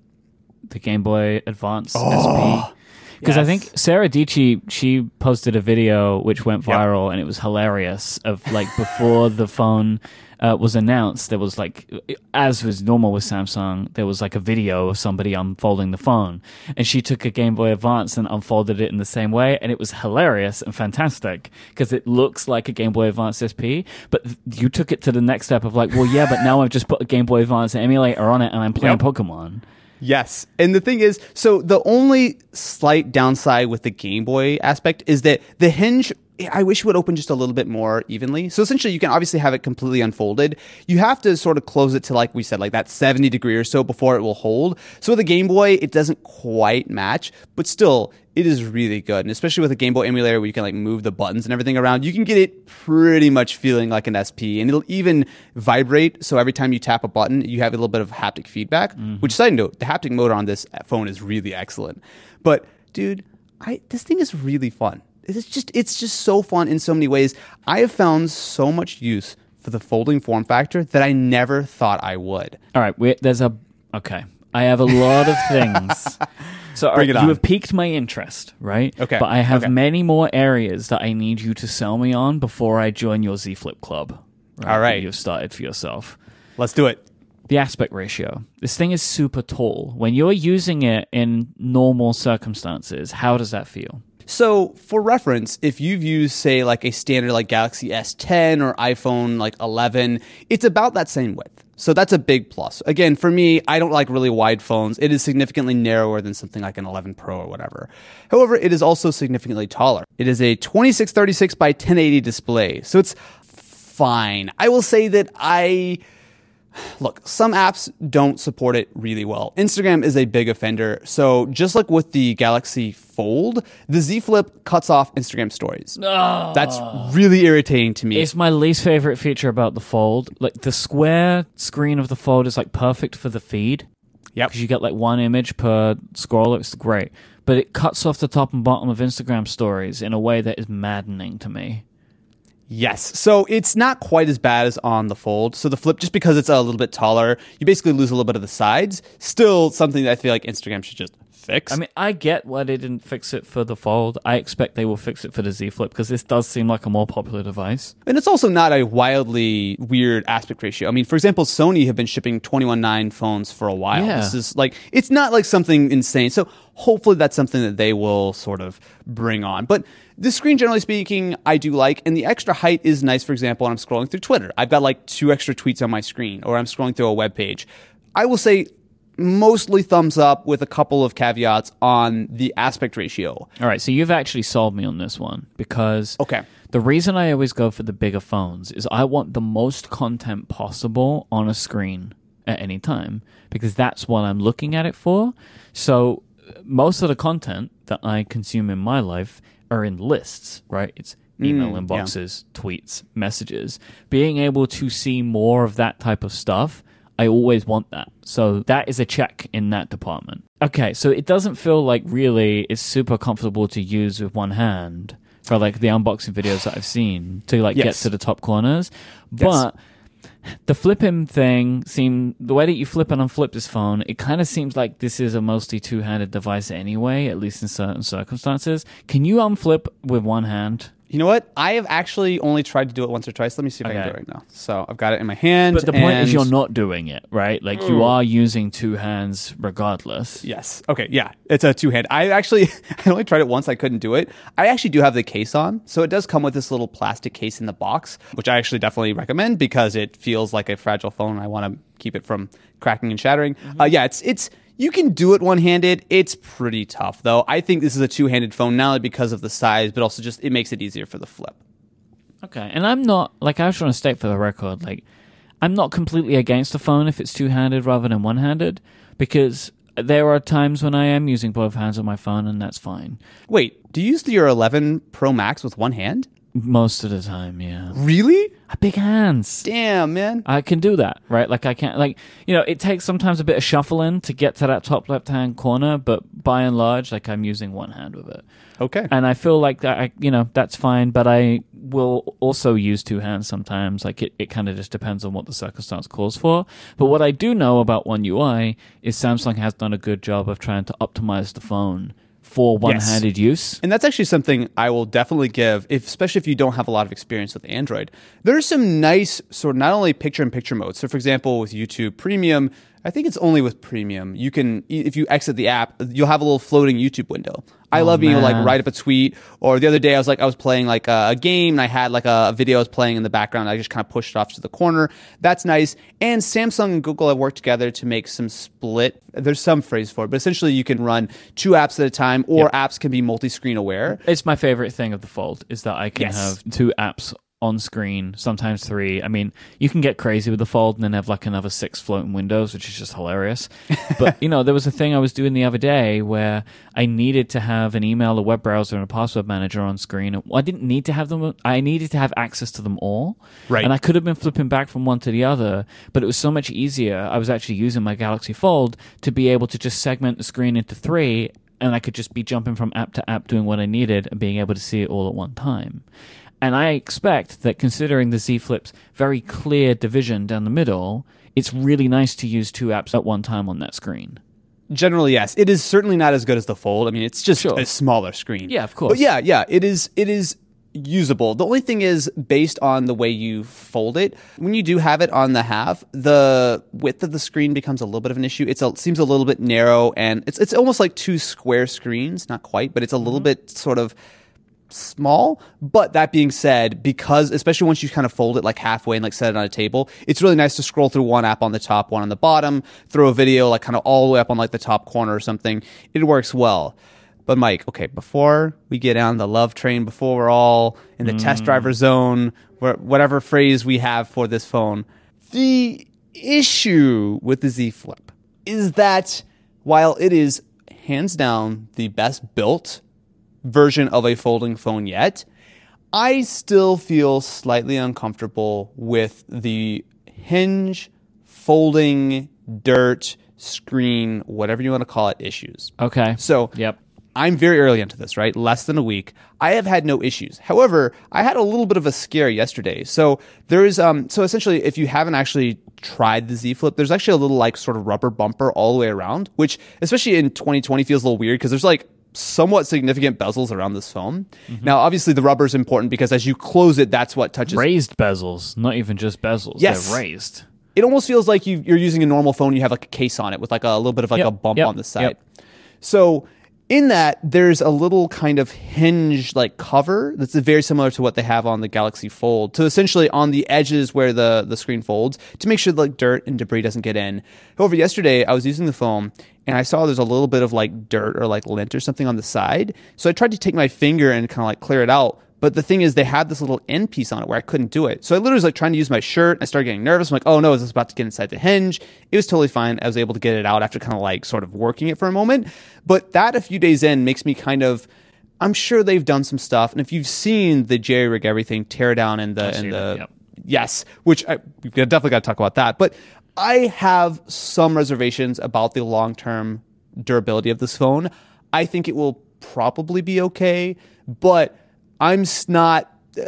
the Game Boy Advance SP. Oh. Because I think Sarah Dietschy, she posted a video which went Yep. viral, and it was hilarious. Of like before the phone uh, was announced, there was like, as was normal with Samsung, there was like a video of somebody unfolding the phone, and she took a Game Boy Advance and unfolded it in the same way, and it was hilarious and fantastic because it looks like a Game Boy Advance SP, but you took it to the next step of like, well, yeah, but now I've just put a Game Boy Advance emulator on it, and I'm playing Yep. Pokemon. Yes. And the thing is, so the only slight downside with the Game Boy aspect is that the hinge, I wish it would open just a little bit more evenly. So essentially, you can obviously have it completely unfolded. You have to sort of close it to, like we said, like that 70 degree or so before it will hold. So with the Game Boy, it doesn't quite match, but still, it is really good. And especially with a Game Boy emulator where you can like move the buttons and everything around, you can get it pretty much feeling like an SP. And it'll even vibrate. So every time you tap a button, you have a little bit of haptic feedback, mm-hmm. which side note, the haptic motor on this phone is really excellent. But dude, I this thing is really fun. It's just it's just so fun in so many ways. I have found so much use for the folding form factor that I never thought I would. All right, we, there's a okay. I have a lot of things. So Bring right, it you on. have piqued my interest, right? Okay, But I have okay. many more areas that I need you to sell me on before I join your Z Flip Club. All that right. You've started for yourself. Let's do it. The aspect ratio. This thing is super tall. When you're using it in normal circumstances, how does that feel? So, for reference, if you've used, say, like a standard like Galaxy S10 or iPhone like 11, it's about that same width. So that's a big plus. Again, for me, I don't like really wide phones. It is significantly narrower than something like an 11 Pro or whatever. However, it is also significantly taller. It is a 2636 by 1080 display. So it's fine. I will say that I look, some apps don't support it really well. Instagram is a big offender. So just like with the Galaxy Fold, the Z Flip cuts off Instagram stories. Ah. That's really irritating to me. It's my least favorite feature about the Fold. Like the square screen of the Fold is like perfect for the feed. Yep. Because you get like one image per scroll. It's great. But it cuts off the top and bottom of Instagram stories in a way that is maddening to me. Yes. So it's not quite as bad as on the fold. So the flip, just because it's a little bit taller, you basically lose a little bit of the sides. Still something that I feel like Instagram should just fix. I mean, I get why they didn't fix it for the Fold. I expect they will fix it for the Z Flip because this does seem like a more popular device. and it's also not a wildly weird aspect ratio. I mean, for example, Sony have been shipping 21.9 phones for a while. Yeah. This is like, it's not like something insane. So hopefully that's something that they will sort of bring on. But the screen, generally speaking, I do like. And the extra height is nice, for example, when I'm scrolling through Twitter. I've got like two extra tweets on my screen, or I'm scrolling through a web page. I will say, mostly thumbs up with a couple of caveats on the aspect ratio. All right, so you've actually sold me on this one because Okay. the reason I always go for the bigger phones is I want the most content possible on a screen at any time because that's what I'm looking at it for. So most of the content that I consume in my life are in lists, right? It's email Mm, inboxes, tweets, messages. Being able to see more of that type of stuff I always want that. So that is a check in that department. Okay, so it doesn't feel like really it's super comfortable to use with one hand for like the unboxing videos that I've seen to like get to the top corners. But the flipping thing seem the way that you flip and unflip this phone, it kind of seems like this is a mostly two-handed device anyway, at least in certain circumstances. Can you unflip with one hand? You know what? I have actually only tried to do it once or twice. Let me see if I can Okay. do it right now. So I've got it in my hand. But the point is you're not doing it, right? Like you are using two hands regardless. Yes. Okay. Yeah. It's a two hand. I actually, I only tried it once. I couldn't do it. I actually do have the case on. So it does come with this little plastic case in the box, which I actually definitely recommend because it feels like a fragile phone. I want to keep it from cracking and shattering. Uh, yeah. It's, it's, you can do it one handed. It's pretty tough though. I think this is a two handed phone, not only because of the size, but also just it makes it easier for the flip. Okay, and I'm not like I just want to state for the record, like I'm not completely against the phone if it's two-handed rather than one-handed because there are times when I am using both hands on my phone and that's fine. Wait, do you use your 11 Pro Max with one hand? Most of the time, yeah. Really? Big hands. Damn, man. I can do that, right? Like I can't, like you know, it takes sometimes a bit of shuffling to get to that top left-hand corner, but by and large, like I'm using one hand with it. Okay. and I feel like that I, you know that's fine, but I will also use two hands sometimes. Like it, it kind of just depends on what the circumstance calls for. But what I do know about One UI is Samsung has done a good job of trying to optimize the phone for one-handed use. And that's actually something I will definitely give, if, especially if you don't have a lot of experience with Android. There's some nice sort of not only picture in picture mode. So, for example, with YouTube Premium, I think it's only with Premium. You can, if you exit the app, you'll have a little floating YouTube window. I oh, love being able to like write up a tweet. Or the other day, I was like, I was playing like a, game and I had like a, video I was playing in the background. I just kind of pushed it off to the corner. That's nice. And Samsung and Google have worked together to make some split. There's some phrase for it, but essentially you can run two apps at a time, or apps can be multi-screen aware. It's my favorite thing of the Fold is that I can Yes. have two apps on screen, sometimes three. I mean, you can get crazy with the Fold and then have like another six floating windows, which is just hilarious. but you know, there was a thing I was doing the other day where I needed to have an email, a web browser, and a password manager on screen. I didn't need to have them. I needed to have access to them all. Right. And I could have been flipping back from one to the other, but it was so much easier. I was actually using my Galaxy Fold to be able to just segment the screen into three, and I could just be jumping from app to app doing what I needed and being able to see it all at one time. And I expect that considering the Z Flip's very clear division down the middle, it's really nice to use two apps at one time on that screen. Generally, yes. It is certainly not as good as the Fold. I mean, it's just Sure. a smaller screen. Yeah, of course. But yeah, yeah, it is. It is usable. The only thing is based on the way you fold it. When you do have it on the half, the width of the screen becomes a little bit of an issue. It's a, seems a little bit narrow, and it's it's almost like two square screens. Not quite, but it's a little mm-hmm. bit sort of small. But that being said, because especially once you kind of fold it like halfway and like set it on a table, it's really nice to scroll through one app on the top, one on the bottom, throw a video like kind of all the way up on like the top corner or something. It works well. But Myke, okay, before we get on the love train, before we're all in the test mm. driver zone, whatever phrase we have for this phone, the issue with the Z Flip is that while it is hands down the best built version of a folding phone yet, I still feel slightly uncomfortable with the hinge folding dirt, screen, whatever you want to call it, issues. Okay. So Yep. I'm very early into this, right? Less than a week. I have had no issues. However, I had a little bit of a scare yesterday. So there is, um, so essentially, if you haven't actually tried the Z Flip, there's actually a little like sort of rubber bumper all the way around, which especially in 2020 feels a little weird because there's like somewhat significant bezels around this phone. Mm-hmm. Now, obviously, the rubber is important because as you close it, that's what touches. Raised bezels, not even just bezels. Yes. They're raised. It almost feels like you, you're using a normal phone. You have like a case on it with like a little bit of like Yep, a bump yep, on the side. yep. So in that, there's a little kind of hinge like cover that's very similar to what they have on the Galaxy Fold. So essentially on the edges where the, the screen folds to make sure like dirt and debris doesn't get in. However, yesterday I was using the phone and I saw there's a little bit of like dirt or like lint or something on the side. So I tried to take my finger and kind of like clear it out. But the thing is, they had this little end piece on it where I couldn't do it. So I literally was like trying to use my shirt. I started getting nervous. I'm like, oh no, is this about to get inside the hinge? It was totally fine. I was able to get it out after kind of like sort of working it for a moment. But that a few days in makes me kind of, I'm sure they've done some stuff. And if you've seen the JerryRigEverything tear down in the, in the, yep. yes, which I, we've definitely got to talk about that. But I have some reservations about the long term durability of this phone. I think it will probably be okay, but I'm not. Uh,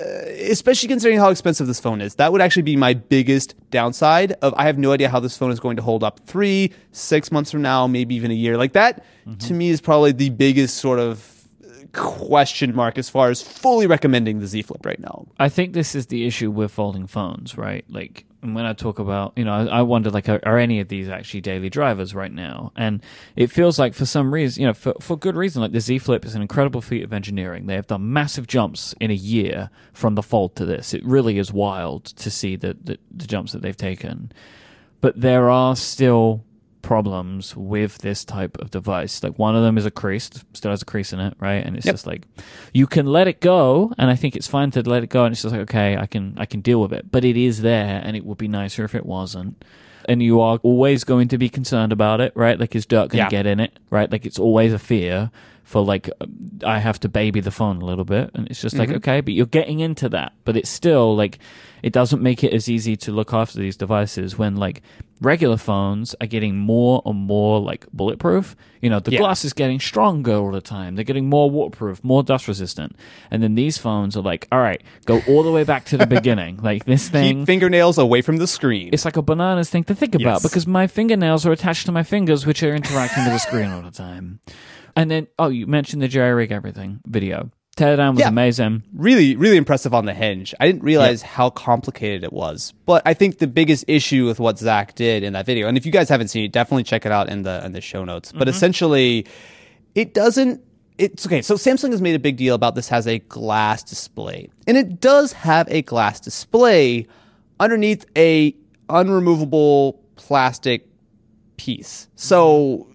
especially considering how expensive this phone is, that would actually be my biggest downside. Of I have no idea how this phone is going to hold up three, six months from now, maybe even a year. Like that, to me, is probably the biggest sort of question mark as far as fully recommending the Z Flip right now. I think this is the issue with folding phones, right? Like and when I talk about, you know, I, I wonder like, are, are any of these actually daily drivers right now? And it feels like for some reason, you know, for, for good reason, like the Z Flip is an incredible feat of engineering. They have done massive jumps in a year from the Fold to this. It really is wild to see the, the, the jumps that they've taken. But there are still problems with this type of device. Like one of them is a crease, still has a crease in it, right? And it's Yep. just like you can let it go, and I think it's fine to let it go, and it's just like okay, I can I can deal with it. But it is there, and it would be nicer if it wasn't. And you are always going to be concerned about it, right? Like is dirt going to Yeah. get in it, right? Like it's always a fear for like I have to baby the phone a little bit, and it's just like mm-hmm. okay, but you're getting into that, but it's still like it doesn't make it as easy to look after these devices when like regular phones are getting more and more like bulletproof. You know, the Yeah. glass is getting stronger all the time. They're getting more waterproof, more dust resistant. And then these phones are like, all right, go all the way back to the beginning. Like this thing Keep fingernails away from the screen. it's like a bananas thing to think about Yes. because my fingernails are attached to my fingers, which are interacting with the screen all the time. And then, oh, you mentioned the JerryRigEverything video. Teardown was Yeah. amazing. really, really impressive on the hinge. I didn't realize how complicated it was. But I think the biggest issue with what Zach did in that video, and if you guys haven't seen it, definitely check it out in the in the show notes. But mm-hmm. essentially, it doesn't. It's okay. So Samsung has made a big deal about this has a glass display, and it does have a glass display underneath a unremovable plastic piece. So,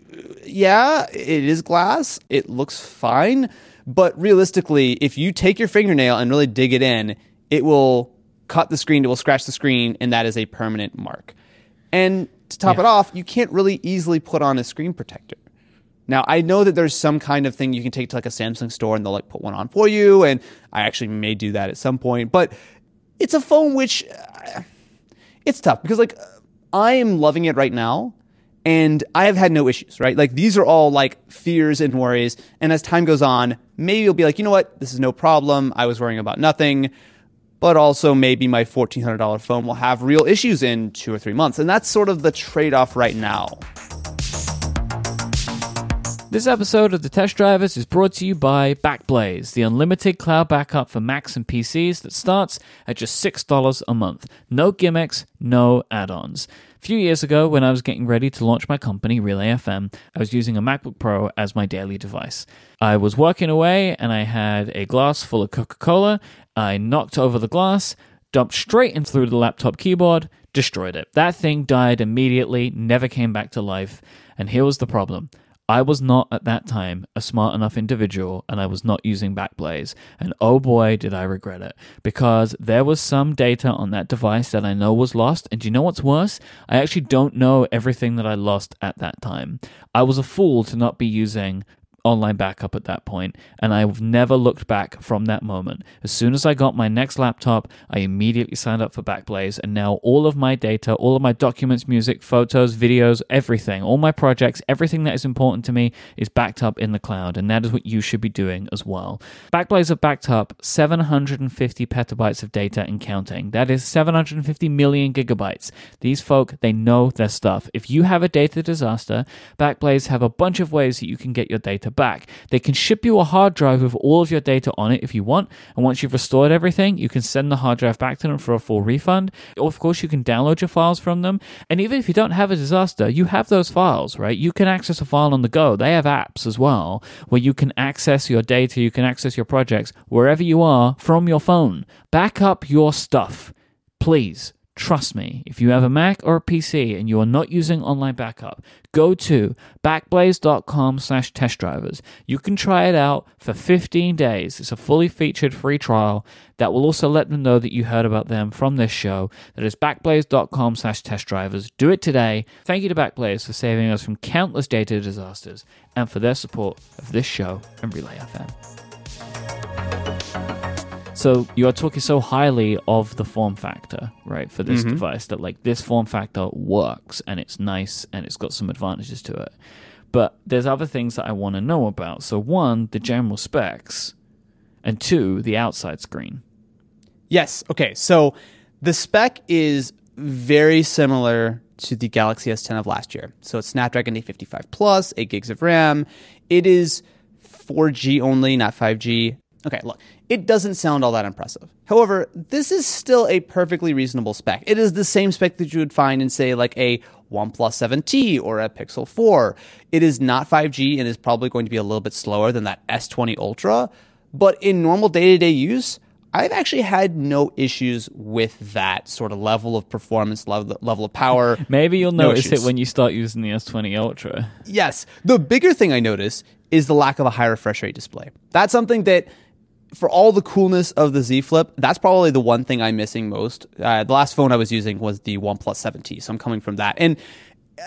yeah, it is glass. It looks fine. But realistically, if you take your fingernail and really dig it in, it will cut the screen, it will scratch the screen, and that is a permanent mark. And to top it off, you can't really easily put on a screen protector. Now, I know that there's some kind of thing you can take to like a Samsung store and they'll like put one on for you. And I actually may do that at some point. But it's a phone which uh, it's tough because like I am loving it right now and I have had no issues, right? Like these are all like fears and worries. And as time goes on, maybe you'll be like, you know what? This is no problem. I was worrying about nothing. But also maybe my $1,400 phone will have real issues in two or three months. And that's sort of the trade off right now. This episode of The Test Drivers is brought to you by Backblaze, the unlimited cloud backup for Macs and PCs that starts at just $6 a month. No gimmicks, no add ons. A few years ago, when I was getting ready to launch my company, Relay FM, I was using a MacBook Pro as my daily device. I was working away and I had a glass full of Coca Cola. I knocked over the glass, dumped straight in through the laptop keyboard, destroyed it. That thing died immediately, never came back to life. And here was the problem. I was not at that time a smart enough individual and I was not using Backblaze. And oh boy, did I regret it. Because there was some data on that device that I know was lost. And do you know what's worse? I actually don't know everything that I lost at that time. I was a fool to not be using online backup at that point, and I've never looked back from that moment. As soon as I got my next laptop, I immediately signed up for Backblaze, and now all of my data, all of my documents, music, photos, videos, everything, all my projects, everything that is important to me is backed up in the cloud, and that is what you should be doing as well. Backblaze have backed up 750 petabytes of data and counting. That is 750 million gigabytes. These folk, they know their stuff. If you have a data disaster, Backblaze have a bunch of ways that you can get your data back. They can ship you a hard drive with all of your data on it if you want, and once you've restored everything, you can send the hard drive back to them for a full refund. Of course, you can download your files from them. And even if you don't have a disaster, you have those files, right? You can access a file on the go. They have apps as well where you can access your data, you can access your projects wherever you are from your phone. Back up your stuff, please. Trust me, if you have a Mac or a PC and you are not using online backup, go to backblaze.com slash test drivers. You can try it out for 15 days. It's a fully featured free trial that will also let them know that you heard about them from this show. That is backblaze.com slash test drivers. Do it today. Thank you to Backblaze for saving us from countless data disasters and for their support of this show and Relay FM. So you are talking so highly of the form factor, right, for this mm-hmm. device that like this form factor works and it's nice and it's got some advantages to it. But there's other things that I want to know about. So one, the general specs, and two, the outside screen. Yes. Okay. So the spec is very similar to the Galaxy S10 of last year. So it's Snapdragon 855 Plus, 8 gigs of RAM. It is 4G only, not 5G. Okay, look, it doesn't sound all that impressive. However, this is still a perfectly reasonable spec. It is the same spec that you would find in, say, like a OnePlus 7T or a Pixel 4. It is not 5G and is probably going to be a little bit slower than that S20 Ultra. But in normal day to day use, I've actually had no issues with that sort of level of performance, level, level of power. Maybe you'll No notice it when you start using the S20 Ultra. Yes. The bigger thing I notice is the lack of a high refresh rate display. That's something that, for all the coolness of the Z Flip, that's probably the one thing I'm missing most. Uh, the last phone I was using was the OnePlus 7T, so I'm coming from that. And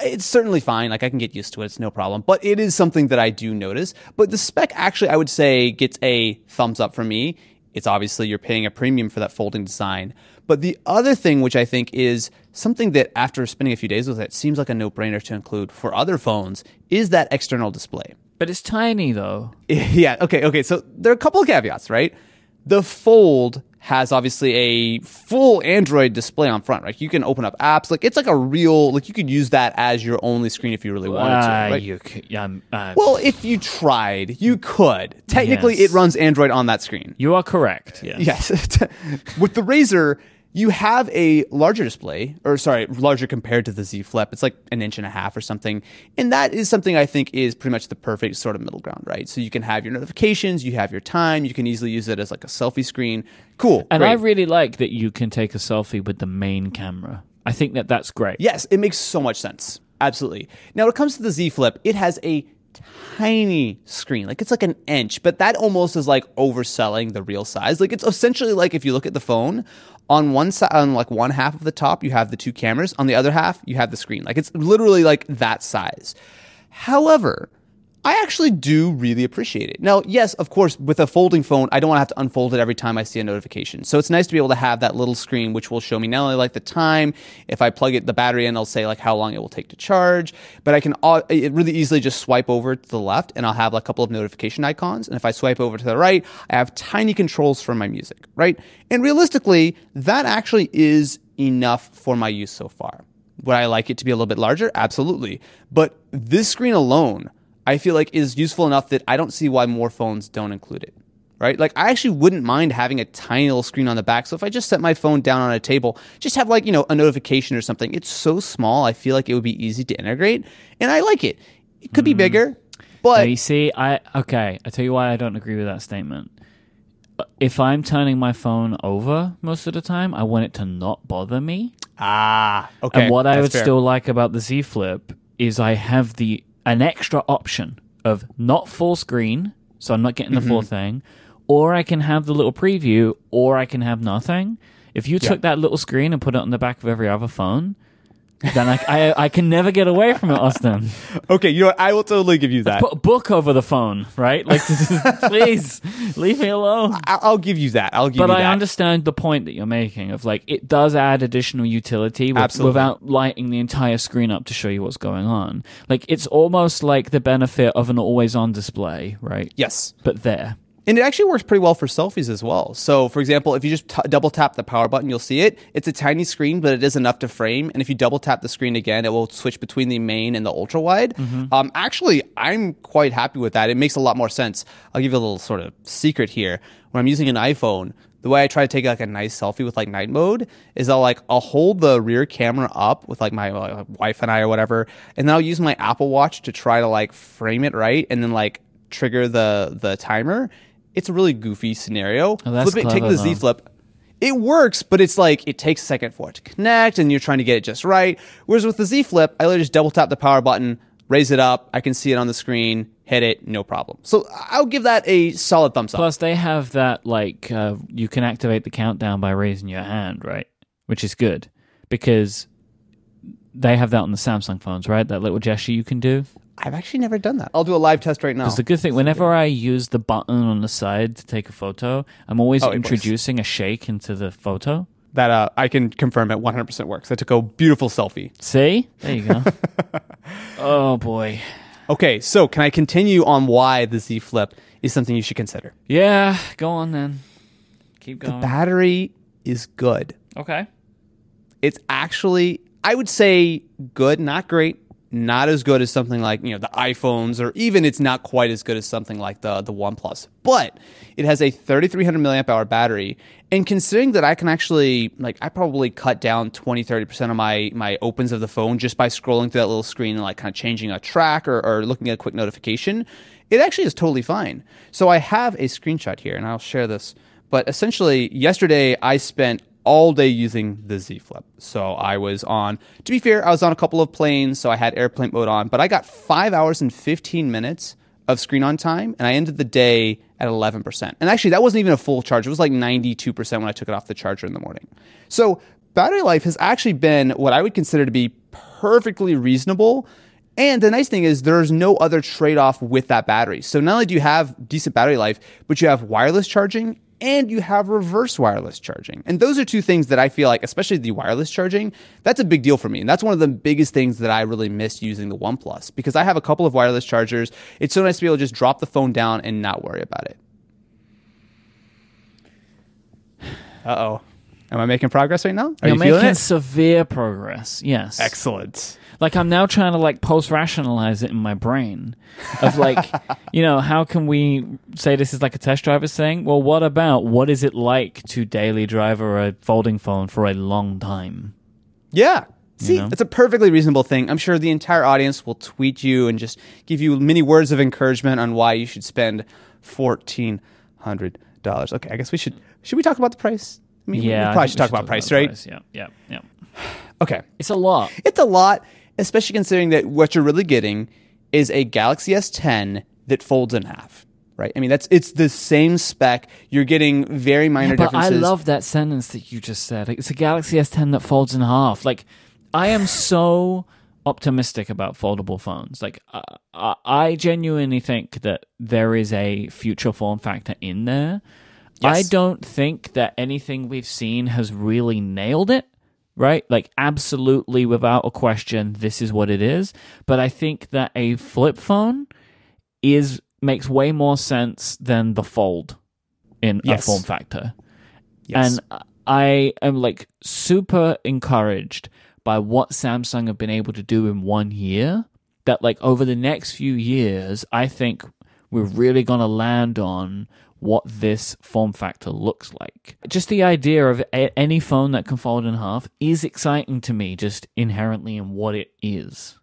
it's certainly fine. Like I can get used to it. It's no problem. But it is something that I do notice. But the spec actually, I would say, gets a thumbs up from me. It's obviously you're paying a premium for that folding design. But the other thing, which I think is something that after spending a few days with it, seems like a no brainer to include for other phones, is that external display. But it's tiny though. Yeah. Okay. Okay. So there are a couple of caveats, right? The Fold has obviously a full Android display on front, right? You can open up apps. Like it's like a real, like you could use that as your only screen if you really wanted to, Ah, right? you c- um, uh, well, if you tried, you could. Technically, Yes. it runs Android on that screen. you are correct. Yes. Yes. With the Razer, you have a larger display, or sorry, larger compared to the Z Flip. It's like an inch and a half or something. And that is something I think is pretty much the perfect sort of middle ground, right? So you can have your notifications, you have your time, you can easily use it as like a selfie screen. Cool. And great. I really like that you can take a selfie with the main camera. I think that that's great. Yes, it makes so much sense. Absolutely. Now, when it comes to the Z Flip, it has a tiny screen. Like it's like an inch, but that almost is like overselling the real size. Like it's essentially like if you look at the phone, on one side, on like one half of the top, you have the two cameras. On the other half, you have the screen. Like it's literally like that size. However, I actually do really appreciate it. Now, yes, of course, with a folding phone, I don't want to have to unfold it every time I see a notification. So it's nice to be able to have that little screen, which will show me not only like the time, if I plug it the battery in, it'll say like how long it will take to charge. But I can really easily just swipe over to the left, and I'll have a couple of notification icons. And if I swipe over to the right, I have tiny controls for my music, right? And realistically, that actually is enough for my use so far. Would I like it to be a little bit larger? Absolutely. But this screen alone, I feel like is useful enough that I don't see why more phones don't include it. Right? Like I actually wouldn't mind having a tiny little screen on the back. So if I just set my phone down on a table, just have like, you know, a notification or something. It's so small, I feel like it would be easy to integrate. And I like it. It could be bigger, Now, but you see, I okay. I tell you why I don't agree with that statement. If I'm turning my phone over most of the time, I want it to not bother me. ah, okay. and what I would fair. still like about the Z Flip is I have the an extra option of not full screen, so I'm not getting the full Mm-hmm. thing, or I can have the little preview, or I can have nothing. If you took that little screen and put it on the back of every other phone, then I, I, I can never get away from it, Austin. Okay, you know what? I will totally give you that. Put a book over the phone, right? Like, please leave me alone. I- I'll give you that. I'll give But you I that. understand the point that you're making of like it does add additional utility with, without lighting the entire screen up to show you what's going on. Like it's almost like the benefit of an always-on display, right? Yes. But there. And it actually works pretty well for selfies as well. So, for example, if you just t- double tap the power button, you'll see it. It's a tiny screen, but it is enough to frame. And if you double tap the screen again, it will switch between the main and the ultra wide. Um, actually, I'm quite happy with that. It makes a lot more sense. I'll give you a little sort of secret here. When I'm using an iPhone, the way I try to take like a nice selfie with like night mode is I'll like I'll hold the rear camera up with like my uh, wife and I or whatever, and then I'll use my Apple Watch to try to like frame it right, and then like trigger the the timer. It's a really goofy scenario. Oh, Flip it, take the Z. Flip. It works, but it's like it takes a second for it to connect, and you're trying to get it just right. Whereas with the Z Flip, I literally just double tap the power button, raise it up, I can see it on the screen, hit it, no problem. So I'll give that a solid thumbs up. Plus, they have that like uh, you can activate the countdown by raising your hand, right? Which is good because they have that on the Samsung phones, right? That little gesture you can do. I've actually never done that. I'll do a live test right now. Because the good thing, whenever I use the button on the side to take a photo, I'm always Oh, it works. introducing a shake into the photo. that uh, I can confirm it 100% works. I took a beautiful selfie. See? There you go. oh boy. Okay, so can I continue on why the Z Flip is something you should consider? Yeah, go on then. Keep going. The battery is good. okay. It's actually, I would say, good, not great, not as good as something like you know the iPhones, or even it's not quite as good as something like the the OnePlus. But it has a 3,300 milliamp hour battery, and considering that I can actually like, I probably cut down 20, 30 percent of my my opens of the phone just by scrolling through that little screen and like kind of changing a track or, or looking at a quick notification. It actually is totally fine. So I have a screenshot here, and I'll share this. But essentially, yesterday I spent all day using the Z Flip. So I was on, to be fair, I was on a couple of planes, so I had airplane mode on, but I got five hours and 15 minutes of screen on time, and I ended the day at 11%. And actually, that wasn't even a full charge. It was like 92% when I took it off the charger in the morning. So battery life has actually been what I would consider to be perfectly reasonable. And the nice thing is there's no other trade-off with that battery. So not only do you have decent battery life, but you have wireless charging and you have reverse wireless charging. And those are two things that I feel like, especially the wireless charging, that's a big deal for me. And that's one of the biggest things that I really miss using the OnePlus because I have a couple of wireless chargers. It's so nice to be able to just drop the phone down and not worry about it. Uh oh. Am I making progress right now? Are You're you feeling making it? severe progress. Yes. Excellent. Like I'm now trying to like post rationalize it in my brain of like, you know, how can we say this is like a test driver thing? Well, what about what is it like to daily drive a folding phone for a long time? Yeah. See, know? it's a perfectly reasonable thing. I'm sure the entire audience will tweet you and just give you many words of encouragement on why you should spend fourteen hundred dollars. Okay, I guess we should should we talk about the price? I mean, Yeah, we probably should we talk about price, the right? price. Yeah, yeah, yeah. Okay, It's a lot. it's a lot, especially considering that what you're really getting is a Galaxy S10 that folds in half. Right? I mean, that's it's the same spec. You're getting very minor differences. But I love that sentence that you just said. Like, it's a Galaxy S10 that folds in half. Like, I am so optimistic about foldable phones. Like, I, I genuinely think that there is a future form factor in there. I don't think that anything we've seen has really nailed it. Right? Like, absolutely, without a question, this is what it is. But I think that a flip phone is makes way more sense than the fold in Yes. a form factor. Yes. And I am like super encouraged by what Samsung have been able to do in one year. That like over the next few years, I think we're really going to land on what this form factor looks like. Just the idea of a- any phone that can fold in half is exciting to me, just inherently in what it is.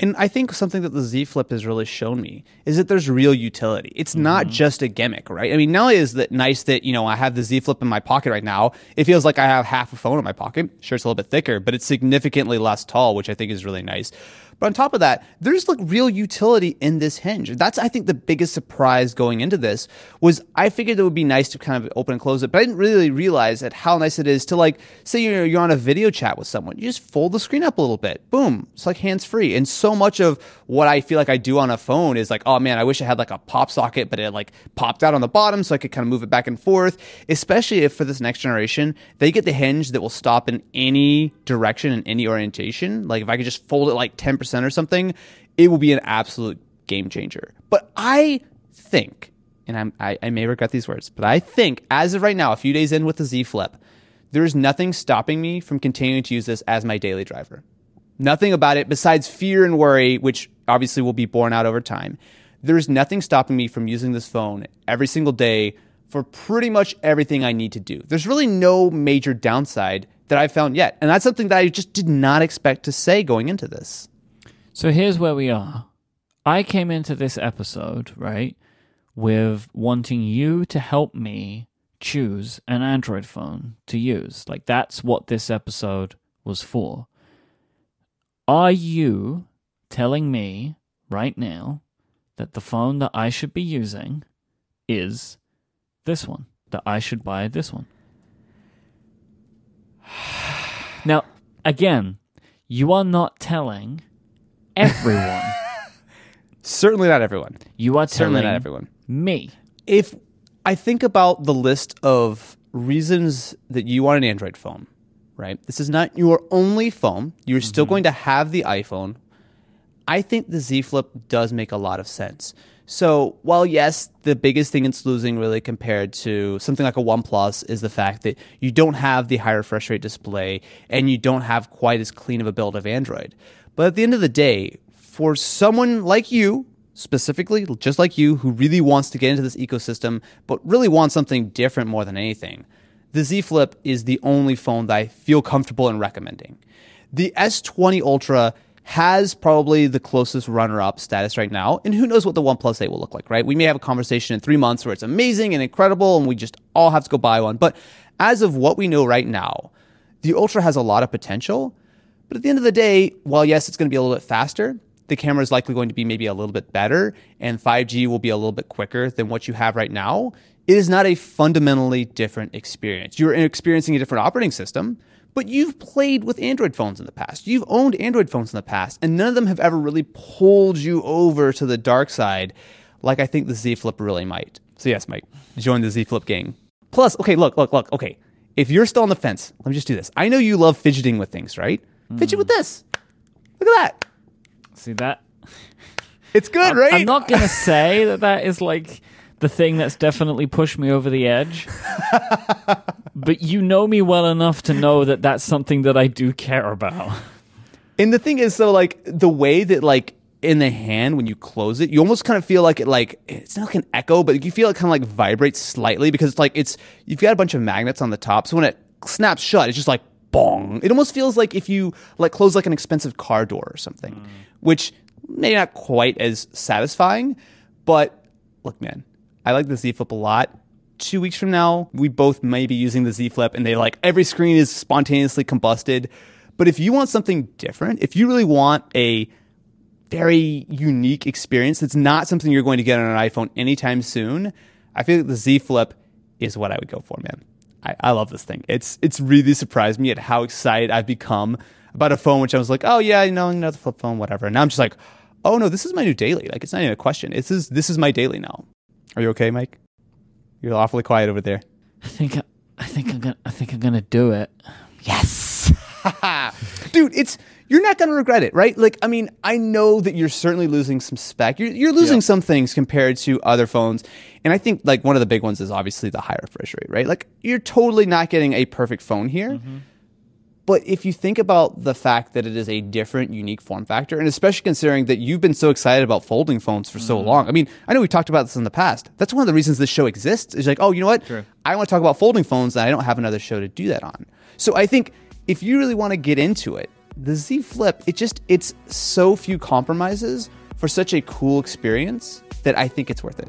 And I think something that the Z Flip has really shown me is that there's real utility. It's not mm-hmm. just a gimmick, right? I mean, not only is that nice that, you know, I have the Z Flip in my pocket right now, it feels like I have half a phone in my pocket. Sure, it's a little bit thicker, but it's significantly less tall, which I think is really nice. But on top of that, there's like real utility in this hinge. That's I think the biggest surprise going into this was I figured it would be nice to kind of open and close it, but I didn't really realize at how nice it is to like say you're you're on a video chat with someone, you just fold the screen up a little bit, boom, it's like hands free. And so much of what I feel like I do on a phone is like, oh man, I wish I had like a pop socket, but it like popped out on the bottom so I could kind of move it back and forth. Especially if for this next generation they get the hinge that will stop in any direction in any orientation. Like if I could just fold it like ten percent or something, it will be an absolute game changer. But I think, and I'm, I, I may regret these words, but I think as of right now, a few days in with the Z Flip, there's nothing stopping me from continuing to use this as my daily driver. Nothing about it besides fear and worry, which obviously will be borne out over time. There's nothing stopping me from using this phone every single day for pretty much everything I need to do. There's really no major downside that I've found yet. And that's something that I just did not expect to say going into this. So here's where we are. I came into this episode, right, with wanting you to help me choose an Android phone to use. Like, that's what this episode was for. Are you telling me right now that the phone that I should be using is this one? That I should buy this one? Now, again, you are not telling everyone. Certainly not everyone. You are Certainly not everyone. me. If I think about the list of reasons that you want an Android phone, right? This is not your only phone. You're still mm-hmm. going to have the iPhone. I think the Z Flip does make a lot of sense. So, while yes, the biggest thing it's losing really compared to something like a OnePlus is the fact that you don't have the higher refresh rate display and you don't have quite as clean of a build of Android. But at the end of the day, for someone like you, specifically, just like you, who really wants to get into this ecosystem, but really wants something different more than anything, the Z Flip is the only phone that I feel comfortable in recommending. The S20 Ultra has probably the closest runner up status right now, and who knows what the OnePlus 8 will look like, right? We may have a conversation in three months where it's amazing and incredible, and we just all have to go buy one. But as of what we know right now, the Ultra has a lot of potential. But at the end of the day, while yes, it's going to be a little bit faster, the camera is likely going to be maybe a little bit better, and 5G will be a little bit quicker than what you have right now. It is not a fundamentally different experience. You're experiencing a different operating system, but you've played with Android phones in the past. You've owned Android phones in the past, and none of them have ever really pulled you over to the dark side like I think the Z Flip really might. So, yes, Myke, join the Z Flip gang. Plus, okay, look, look, look, okay. If you're still on the fence, let me just do this. I know you love fidgeting with things, right? Fidget with hmm. this. Look at that. See that? It's good, right? I'm not going to say that that is like the thing that's definitely pushed me over the edge. but you know me well enough to know that that's something that I do care about. And the thing is, so like the way that like in the hand when you close it, you almost kind of feel like it like it's not like an echo, but you feel it kind of like vibrates slightly because it's like it's you've got a bunch of magnets on the top, so when it snaps shut, it's just like bong. It almost feels like if you like close like an expensive car door or something, mm. which maybe not quite as satisfying, but look, man, I like the Z Flip a lot. Two weeks from now, we both may be using the Z Flip, and they like every screen is spontaneously combusted. But if you want something different, if you really want a very unique experience that's not something you're going to get on an iPhone anytime soon, I feel like the Z Flip is what I would go for, man. I, I love this thing. It's it's really surprised me at how excited I've become about a phone, which I was like, oh yeah, you know, another flip phone, whatever. And now I'm just like, oh no, this is my new daily. Like it's not even a question. This is this is my daily now. Are you okay, Myke? You're awfully quiet over there. I think I think I'm gonna I think I'm gonna do it. Yes. Dude, it's you're not going to regret it, right? Like I mean, I know that you're certainly losing some spec. You're, you're losing some things compared to other phones. And I think like one of the big ones is obviously the high refresh rate, right? Like you're totally not getting a perfect phone here. Mm-hmm. But if you think about the fact that it is a different, unique form factor, and especially considering that you've been so excited about folding phones for so mm-hmm. long, I mean, I know we talked about this in the past. That's one of the reasons this show exists. Is like, oh, you know what? True. I want to talk about folding phones, and I don't have another show to do that on. So I think if you really want to get into it, the Z Flip, it just it's so few compromises for such a cool experience that I think it's worth it.